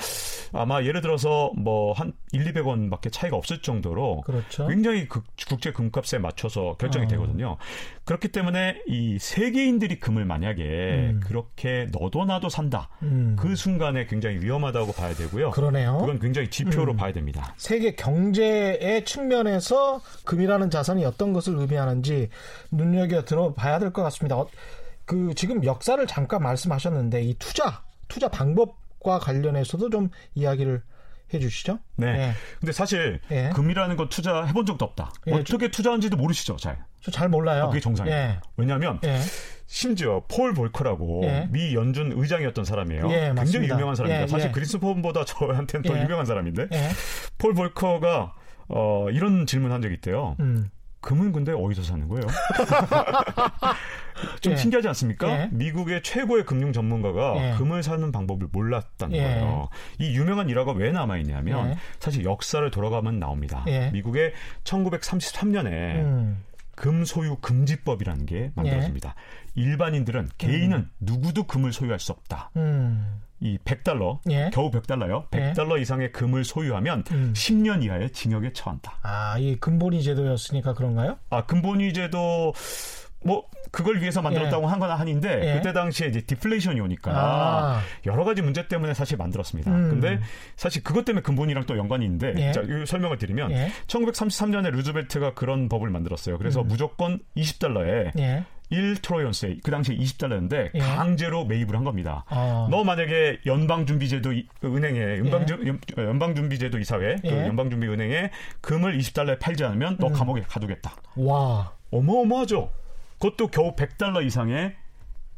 아마 예를 들어서 뭐 한 1, 200원밖에 차이가 없을 정도로 그렇죠. 굉장히 국- 국제 금값에 맞춰서 결정 이 어. 되거든요. 그렇기 때문에 이 세계인들이 금을 만약에 음. 그렇게 너도 나도 산다. 음. 그 순간에 굉장히 위험하다고 봐야 되고요. 그러네요. 그건 굉장히 지표로 음. 봐야 됩니다. 세계 경제의 측면에서 금이라는 자산이 어떤 것을 의미하는지 눈여겨 들어봐야 될 것 같습니다. 어, 그 지금 역사를 잠깐 말씀하셨는데 이 투자 투자 방법과 관련해서도 좀 이야기를 해주시죠. 네. 예. 근데 사실 예. 금이라는 건 투자 해본 적도 없다. 예, 어떻게 투자하는지도 모르시죠, 잘. 저 잘 몰라요. 아, 그게 정상이에요. 예. 왜냐하면 예. 심지어 폴 볼커라고 예. 미 연준 의장이었던 사람이에요. 예, 굉장히. 유명한 사람입니다. 예, 사실 예. 그리스포보다 저한테는 더 예. 유명한 사람인데 예. 폴 볼커가 어, 이런 질문 한 적이 있대요. 음. 금은 근데 어디서 사는 거예요? 좀 예. 신기하지 않습니까? 예. 미국의 최고의 금융 전문가가 예. 금을 사는 방법을 몰랐다는 예. 거예요. 이 유명한 일화가 왜 남아 있냐면 예. 사실 역사를 돌아가면 나옵니다. 예. 미국의 1933년에 음. 금 소유 금지법이라는 게 만들어집니다. 일반인들은 개인은 누구도 금을 소유할 수 없다. 음. 이 100달러, 예. 겨우 100달러요. 예. 100달러 이상의 금을 소유하면 음. 10년 이하의 징역에 처한다. 아, 이 근본이 제도였으니까 그런가요? 아, 근본위 제도 뭐 그걸 위해서 만들었다고 한건 아닌데 예. 그때 당시에 이제 디플레이션이 오니까 아. 여러 가지 문제 때문에 사실 만들었습니다. 음. 근데 사실 그것 때문에 근본이랑 또 연관이 있는데 예. 자, 이 설명을 드리면 예. 1933년에 루즈벨트가 그런 법을 만들었어요. 그래서 무조건 20달러에 예. 1트로이언스에 그 당시에 20달러였는데 예. 강제로 매입을 한 겁니다. 어. 너 만약에 연방준비제도 이- 은행에 연방준, 연방준비제도 이사회 그 예. 연방준비은행에 금을 20달러에 팔지 않으면 음. 너 감옥에 가두겠다. 와. 어마어마하죠. 그것도 겨우 100달러 이상의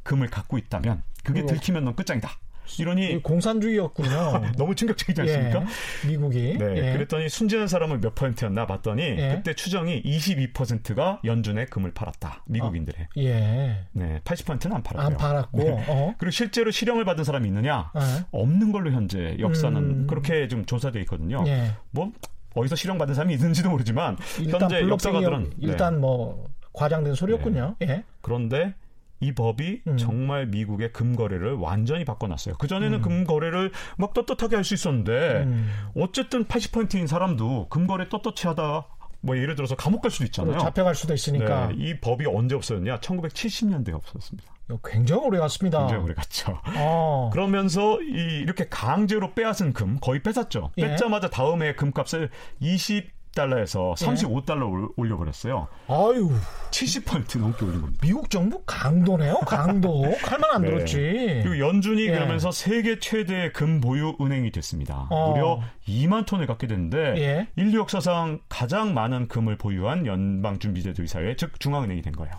금을 갖고 있다면 그게. 들키면 넌 끝장이다. 이러니 이 공산주의였군요. 너무 충격적이지 않습니까? 예. 미국이. 네, 예. 그랬더니 순진한 사람은 몇 퍼센트였나 봤더니 예. 그때 추정이 22%가 연준에 금을 팔았다. 미국인들의. 예. 네, 80%는 안 팔았고요. 안 팔았고. 네. 어. 그리고 실제로 실형을 받은 사람이 있느냐? 예. 없는 걸로 현재 역사는 음. 그렇게 좀 조사돼 있거든요. 예. 뭐 어디서 실형받은 사람이 있는지도 모르지만 현재 역사가들은 일단 네. 뭐 과장된 소리였군요. 예. 그런데 이 법이 음. 정말 미국의 금 거래를 완전히 바꿔놨어요. 그 전에는 음. 금 거래를 막 떳떳하게 할 수 있었는데 음. 어쨌든 80%인 사람도 금 거래 떳떳히 하다 뭐 예를 들어서 감옥 갈 수도 있잖아요. 잡혀갈 수도 있으니까 네, 이 법이 언제 없어졌냐? 1970년대에 없어졌습니다. 이거 굉장히 오래 갔습니다. 굉장히 오래 갔죠. 어. 그러면서 이 이렇게 강제로 빼앗은 금 거의 뺏었죠. 예. 뺏자마자 다음에 금값을 20 달러에서 35달러 올려버렸어요. 아유, 70% 넘게 올린 겁니다. 미국 정부 강도네요, 강도. 칼만 안 네. 들었지. 그리고 연준이 예. 그러면서 세계 최대 금 보유 은행이 됐습니다. 어. 무려 2만 톤을 갖게 됐는데 예. 인류 역사상 가장 많은 금을 보유한 연방준비제도 이사회 즉 중앙은행이 된 거예요.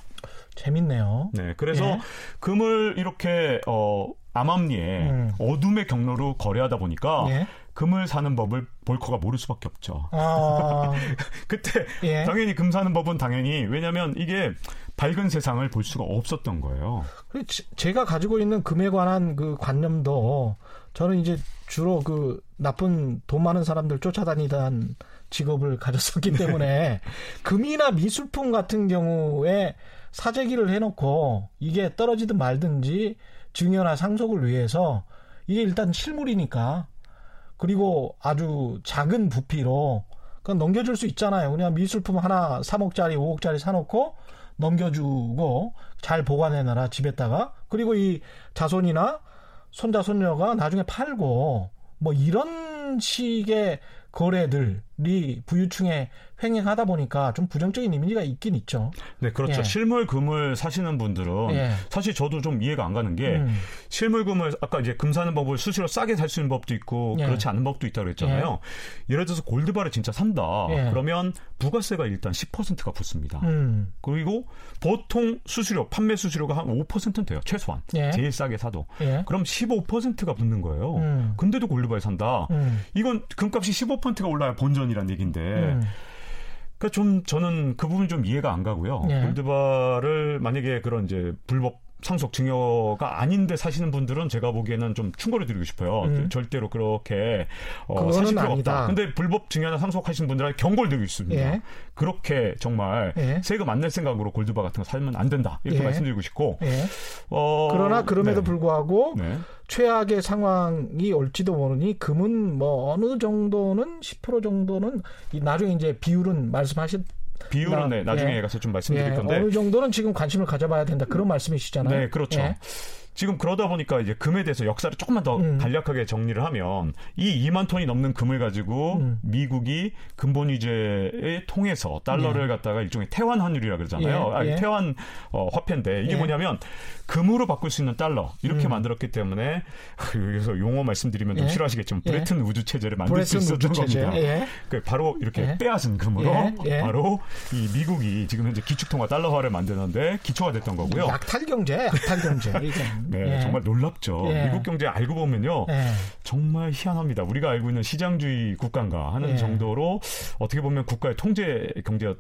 재밌네요. 네, 그래서 예. 금을 이렇게 어 암암리에 음. 어둠의 경로로 거래하다 보니까 예. 금을 사는 법을 볼커가 모를 수밖에 없죠. 아, 그때 예. 당연히 금 사는 법은 당연히 왜냐하면 이게 밝은 세상을 볼 수가 없었던 거예요. 제- 제가 가지고 있는 금에 관한 그 관념도 저는 이제 주로 그 나쁜 돈 많은 사람들 쫓아다니던 직업을 가졌었기 때문에 금이나 미술품 같은 경우에 사재기를 해놓고 이게 떨어지든 말든지 증여나 상속을 위해서 이게 일단 실물이니까 그리고 아주 작은 부피로 그건 넘겨줄 수 있잖아요. 그냥 미술품 하나 3억짜리, 5억짜리 사놓고 넘겨주고 잘 보관해놔라 집에다가 그리고 이 자손이나 손자 손녀가 나중에 팔고 뭐 이런 식의 거래들 이 부유층에 횡행하다 보니까 좀 부정적인 이미지가 있긴 있죠. 네, 그렇죠. 예. 실물 금을 사시는 분들은 예. 사실 저도 좀 이해가 안 가는 게 음. 실물 금을 아까 이제 금 사는 법을 수시로 싸게 살 수 있는 법도 있고 예. 그렇지 않은 법도 있다고 그랬잖아요. 예 를 들어서 골드바를 진짜 산다. 예. 그러면 부가세가 일단 10%가 붙습니다. 음. 그리고 보통 수수료, 판매 수수료가 한 5%는 돼요. 최소한. 예. 제일 싸게 사도. 예. 그럼 15%가 붙는 거예요. 음. 근데도 골드바에 산다. 음. 이건 금값이 15%가 올라야 본전 이란 얘기인데. 음. 그러니까 좀 저는 그 부분이 좀 이해가 안 가고요. 예. 골드바를 만약에 그런 이제 불법 상속 증여가 아닌데 사시는 분들은 제가 보기에는 좀 충고를 드리고 싶어요. 음. 절대로 그렇게 어, 사실 필요가 아니다. 없다. 근데 불법 증여나 상속하신 분들한테 경고를 드리고 있습니다. 예. 그렇게 정말 예. 세금 안 낼 생각으로 골드바 같은 거 사면 안 된다. 이렇게 예. 말씀드리고 싶고. 예. 어, 그러나 그럼에도 네. 불구하고 네. 최악의 상황이 올지도 모르니 금은 뭐 어느 정도는 10% 정도는 이 나중에 이제 비율은 말씀하신 비율은 나- 네, 나중에 예. 가서 좀 말씀드릴 예, 건데. 어느 정도는 지금 관심을 가져봐야 된다 그런 말씀이시잖아요. 네, 그렇죠. 예. 지금 그러다 보니까 이제 금에 대해서 역사를 조금만 더 음. 간략하게 정리를 하면 이 2만 톤이 넘는 금을 가지고 음. 미국이 근본 위제에 통해서 달러를 갖다가 일종의 태환 환율이라 그러잖아요. 예, 아니, 예. 태환 어, 화폐인데 이게 예. 뭐냐면 금으로 바꿀 수 있는 달러 이렇게 음. 만들었기 때문에 여기서 용어 말씀드리면 좀 예. 싫어하시겠지만 예. 브레튼 우주 체제를 만들 수 있었던 우주 체제. 겁니다. 예. 그 바로 이렇게 예. 빼앗은 금으로 예, 예. 바로 이 미국이 지금 현재 기축통화 달러화를 만드는데 기초가 됐던 거고요. 약탈 경제, 약탈 경제. 네, 예. 정말 놀랍죠. 예. 미국 경제 알고 보면요. 예. 정말 희한합니다. 우리가 알고 있는 시장주의 국가인가 하는 예. 정도로 어떻게 보면 국가의 통제 경제로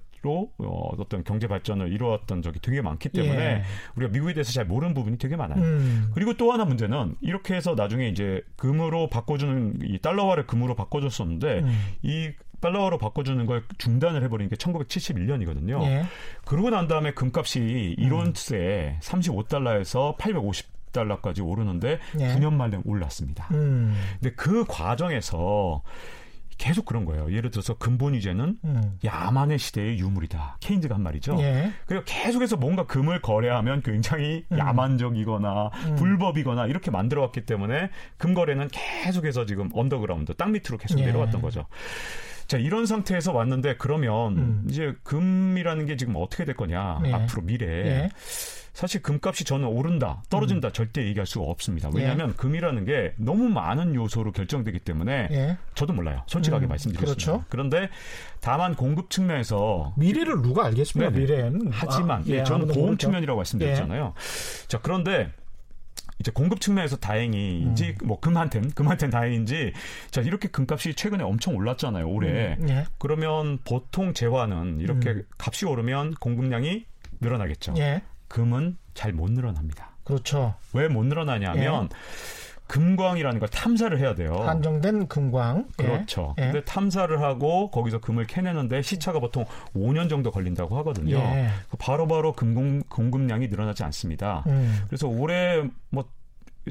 어, 어떤 경제 발전을 이루었던 적이 되게 많기 때문에 예. 우리가 미국에 대해서 잘 모르는 부분이 되게 많아요. 음. 그리고 또 하나 문제는 이렇게 해서 나중에 이제 금으로 바꿔주는 이 달러화를 금으로 바꿔줬었는데 음. 이 달러화로 바꿔주는 걸 중단을 해버린 게 1971년이거든요. 예. 그러고 난 다음에 금값이 1온스에 35달러에서 850 달러까지 오르는데 예. 9년 만에 올랐습니다. 음. 근데 그 과정에서 계속 그런 거예요. 예를 들어서 금본위제는 음. 야만의 시대의 유물이다. 케인즈가 한 말이죠. 예. 그리고 계속해서 뭔가 금을 거래하면 굉장히 음. 야만적이거나 불법이거나 이렇게 만들어왔기 때문에 금 거래는 계속해서 지금 언더그라운드 땅 밑으로 계속 예. 내려왔던 거죠. 자 이런 상태에서 왔는데 그러면 음. 이제 금이라는 게 지금 어떻게 될 거냐 예. 앞으로 미래 예. 사실 금값이 저는 오른다 떨어진다 음. 절대 얘기할 수가 없습니다 왜냐하면 금이라는 게 너무 많은 요소로 결정되기 때문에 예. 저도 몰라요 솔직하게 음, 말씀드리겠습니다 그렇죠. 그런데 다만 공급 측면에서 미래를 누가 알겠습니까? 미래는. 하지만 아, 예, 저는 아무도 보험. 측면이라고 말씀드렸잖아요. 자 그런데 이제 공급 측면에서 다행인지 음. 뭐 금한텐 금한텐 다행인지 자 이렇게 금값이 최근에 엄청 올랐잖아요 올해 음, 예. 그러면 보통 재화는 이렇게 음. 값이 오르면 공급량이 늘어나겠죠 예. 금은 잘 못 늘어납니다 그렇죠. 왜 못 늘어나냐면 예. 금광이라는 걸 탐사를 해야 돼요. 한정된 금광. 예. 그렇죠. 예. 근데 탐사를 하고 거기서 금을 캐내는데 시차가 보통 5년 정도 걸린다고 하거든요. 예. 바로바로 금 공급량이 늘어나지 않습니다. 음. 그래서 올해 뭐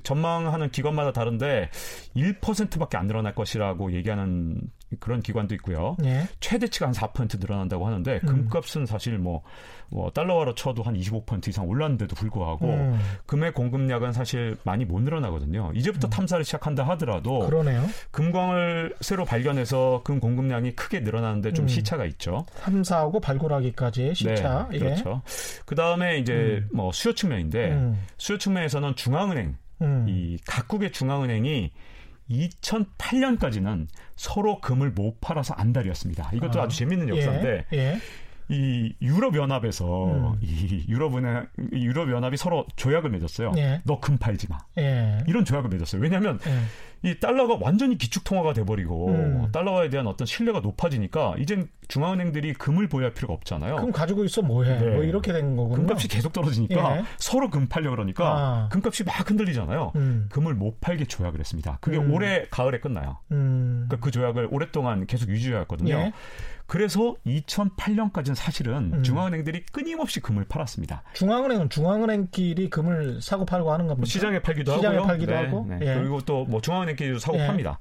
전망하는 기관마다 다른데 1%밖에 안 늘어날 것이라고 얘기하는 그런 기관도 있고요. 예. 최대치가 한 4% 늘어난다고 하는데 음. 금값은 사실 뭐, 뭐 달러화로 쳐도 한 25% 이상 올랐는데도 불구하고 음. 금의 공급량은 사실 많이 못 늘어나거든요. 이제부터 음. 탐사를 시작한다 하더라도 그러네요. 금광을 새로 발견해서 금 공급량이 크게 늘어나는데 좀 음. 시차가 있죠. 탐사하고 발굴하기까지의 시차. 네, 그렇죠. 예. 그 다음에 이제 음. 뭐 수요 측면인데 음. 수요 측면에서는 중앙은행 이 각국의 중앙은행이 2008년까지는 서로 금을 못 팔아서 안달이었습니다. 이것도 아, 주 재밌는 역사인데 예, 예. 이 유럽 연합에서 음. 이 유럽은행 유럽 연합이 서로 조약을 맺었어요. 예. 너금 팔지 마. 예. 이런 조약을 맺었어요. 왜냐하면 예. 이 달러가 완전히 기축 통화가 돼버리고 음. 달러화에 대한 어떤 신뢰가 높아지니까 이젠 중앙은행들이 금을 보유할 필요가 없잖아요. 금 가지고 있어 뭐해? 네. 뭐 이렇게 된 거군요. 금값이 계속 떨어지니까 예. 서로 금 팔려 그러니까 아. 금값이 막 흔들리잖아요. 음. 금을 못 팔게 조약을 했습니다. 그게 음. 올해 가을에 끝나요. 음. 그러니까 그 조약을 오랫동안 계속 유지해왔거든요. 예. 그래서 2008년까지는 사실은 음. 중앙은행들이 끊임없이 금을 팔았습니다. 중앙은행은 중앙은행끼리 금을 사고 팔고 하는 겁니다. 뭐 시장에 팔기도 시장에 하고요. 팔기도 네, 하고. 네. 예. 그리고 또 뭐 중앙은행 끼리도 사고 예. 팝니다.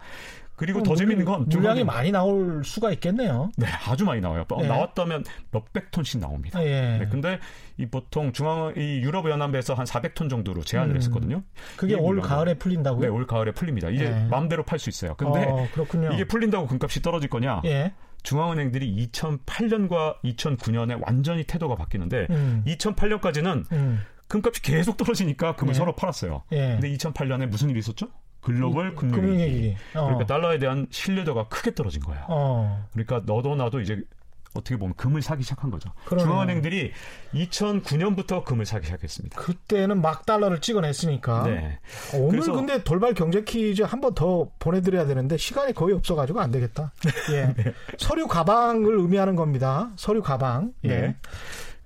그리고 더 재밌는 건 물량이 많이 나올 수가 있겠네요. 네, 아주 많이 나와요. 예. 나왔다면 몇백 톤씩 나옵니다. 예. 네, 근데 이 보통 중앙 이 유럽 연합에서 한 400톤 정도로 제한을 음. 했었거든요. 그게 올 가을에 풀린다고요? 네, 올 가을에 풀립니다. 이제 예. 마음대로 팔 수 있어요. 근데 어, 이게 풀린다고 금값이 떨어질 거냐? 예. 중앙은행들이 2008년과 2009년에 완전히 태도가 바뀌는데 음. 2008년까지는 음. 금값이 계속 떨어지니까 금을 예. 서로 팔았어요. 예. 근데 2008년에 무슨 일이 있었죠? 글로벌 금융위기. 어. 그러니까 달러에 대한 신뢰도가 크게 떨어진 거예요. 어. 그러니까 너도 나도 이제 어떻게 보면 금을 사기 시작한 거죠. 그러네요. 중앙은행들이 2009년부터 금을 사기 시작했습니다. 그때는 막 달러를 찍어냈으니까. 네. 오늘 근데 돌발 경제 퀴즈 한 번 더 보내드려야 되는데 시간이 거의 없어가지고 안 되겠다. 예. 네. 서류 가방을 의미하는 겁니다. 서류 가방. 예. 네.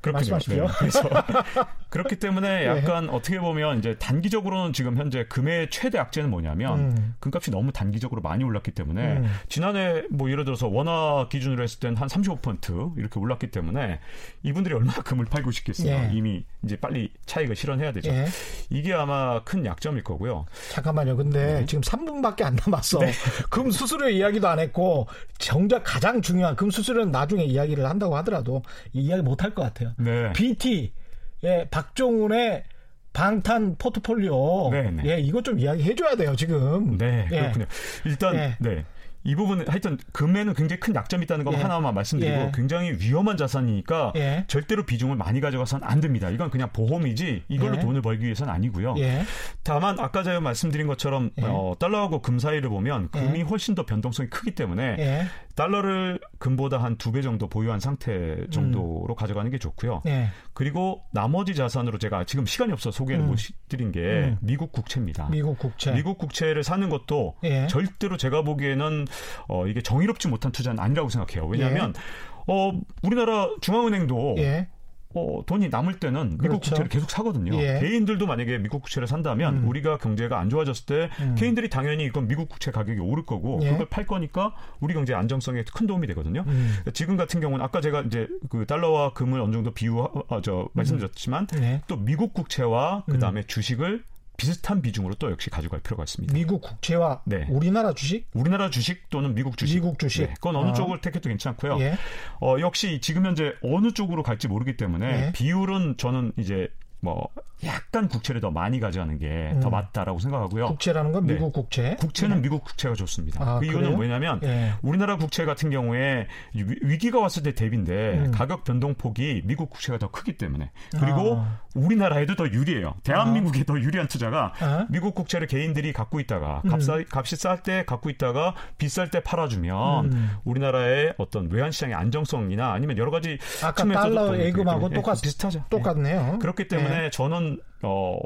그렇군요. 네. 그래서 그렇기 때문에 네. 약간 네. 어떻게 보면 이제 단기적으로는 지금 현재 금의 최대 악재는 뭐냐면 음. 금값이 너무 단기적으로 많이 올랐기 때문에 음. 지난해 뭐 예를 들어서 원화 기준으로 했을 때는 한35% 이렇게 올랐기 때문에 이분들이 얼마나 금을 팔고 싶겠어요. 예. 이미 이제 빨리 차익을 실현해야 되죠. 예. 이게 아마 큰 약점일 거고요. 잠깐만요. 근데 네. 지금 3분밖에 안 남았어. 네. 금 수수료 이야기도 안 했고 정작 가장 중요한 금 수수료는 나중에 이야기를 한다고 하더라도 이야기 못 할 것 같아요. 네. BT 예, 박종훈의 방탄 포트폴리오. 네, 네. 예, 이것 좀 이야기해 줘야 돼요, 지금. 네, 예. 그렇군요. 일단 예. 네. 이 부분 하여튼 금에는 굉장히 큰 약점이 있다는 거 예. 하나만 말씀드리고 예. 굉장히 위험한 자산이니까 예. 절대로 비중을 많이 가져가서는 안 됩니다. 이건 그냥 보험이지 이걸로 예. 돈을 벌기 위해서는 아니고요. 예. 다만 아까 제가 말씀드린 것처럼 예. 어, 달러하고 금 사이를 보면 금이 훨씬 더 변동성이 크기 때문에 달러를 금보다 한 두 배 정도 보유한 상태 정도로 음. 가져가는 게 좋고요. 그리고 나머지 자산으로 제가 지금 시간이 없어 소개를 음. 못 드린 게 음. 미국 국채입니다. 미국 국채. 미국 국채를 사는 것도 절대로 제가 보기에는 어, 이게 정의롭지 못한 투자는 아니라고 생각해요. 왜냐하면 예. 어, 우리나라 중앙은행도 예. 어, 돈이 남을 때는 미국 그렇죠. 국채를 계속 사거든요. 예. 개인들도 만약에 미국 국채를 산다면 음. 우리가 경제가 안 좋아졌을 때 음. 개인들이 당연히 이건 미국 국채 가격이 오를 거고 예. 그걸 팔 거니까 우리 경제 안정성에 큰 도움이 되거든요. 음. 그러니까 지금 같은 경우는 아까 제가 이제 그 달러와 금을 어느 정도 비유 어, 저 말씀드렸지만 네. 또 미국 국채와 그다음에 음. 주식을 비슷한 비중으로 또 역시 가져갈 필요가 있습니다. 미국 국채와 네. 우리나라 주식? 우리나라 주식 또는 미국 주식. 미국 주식. 네, 그건 어느 아. 쪽을 택해도 괜찮고요. 예. 어, 역시 지금 현재 어느 쪽으로 갈지 모르기 때문에 예. 비율은 저는 이제 뭐 약간 국채를 더 많이 가져가는 게더 음. 맞다라고 생각하고요. 국채라는 건 미국 네. 국채. 국채는 네. 미국 국채가 좋습니다. 아, 그 이유는? 뭐냐면 네. 우리나라 국채 같은 경우에 위기가 왔을 때 대비인데 음. 가격 변동폭이 미국 국채가 더 크기 때문에 그리고 아. 우리나라에도 더 유리해요. 대한민국에 아. 더 유리한 투자가 아. 미국 국채를 개인들이 갖고 있다가 값사, 음. 값이 쌀 때 갖고 있다가 비쌀 때 팔아주면 음. 우리나라의 어떤 외환 시장의 안정성이나 아니면 여러 가지 아까 달러 예금하고 똑같 비슷하죠. 똑같네요. 그렇기 때문에 때문에 네. 저는 어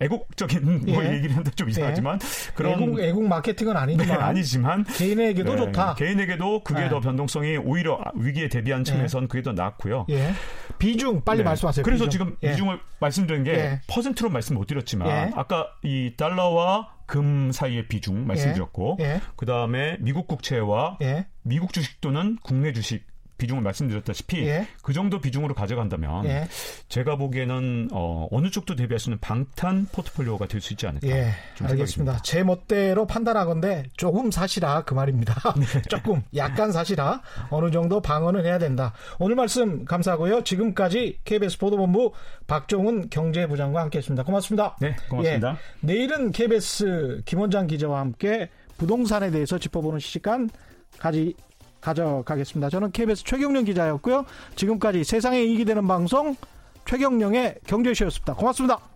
애국적인 뭐 예. 얘기를 하는데 좀 이상하지만 예. 그런 애국, 애국 마케팅은 아니지만, 네, 아니지만 개인에게도 네, 좋다. 개인에게도 그게 네. 더 변동성이 오히려 위기에 대비한 측면에서는 예. 그게 더 낫고요. 예. 비중 빨리 네. 말씀하세요. 그래서 비중. 지금 비중을 말씀드린 게 퍼센트로 말씀 못 드렸지만 아까 이 달러와 금 사이의 비중 말씀드렸고, 예. 예. 그 다음에 미국 국채와 예. 미국 주식 또는 국내 주식 비중을 말씀드렸다시피 예. 그 정도 비중으로 가져간다면 예. 제가 보기에는 어, 어느 쪽도 대비할 수 있는 방탄 포트폴리오가 될 수 있지 않을까. 예. 알겠습니다. 제 멋대로 판단하건데 조금 사시라 그 말입니다. 네. 조금 약간 사시라 어느 정도 방어는 해야 된다. 오늘 말씀 감사하고요. 지금까지 KBS 보도본부 박종훈 경제부 장과 함께했습니다. 고맙습니다. 네, 고맙습니다. 예. 내일은 KBS 김원장 기자와 함께 부동산에 대해서 짚어보는 시간 가지 가져가겠습니다. 저는 KBS 최경령 기자였고요. 지금까지 세상에 이익이 되는 방송 최경령의 경제쇼였습니다. 고맙습니다.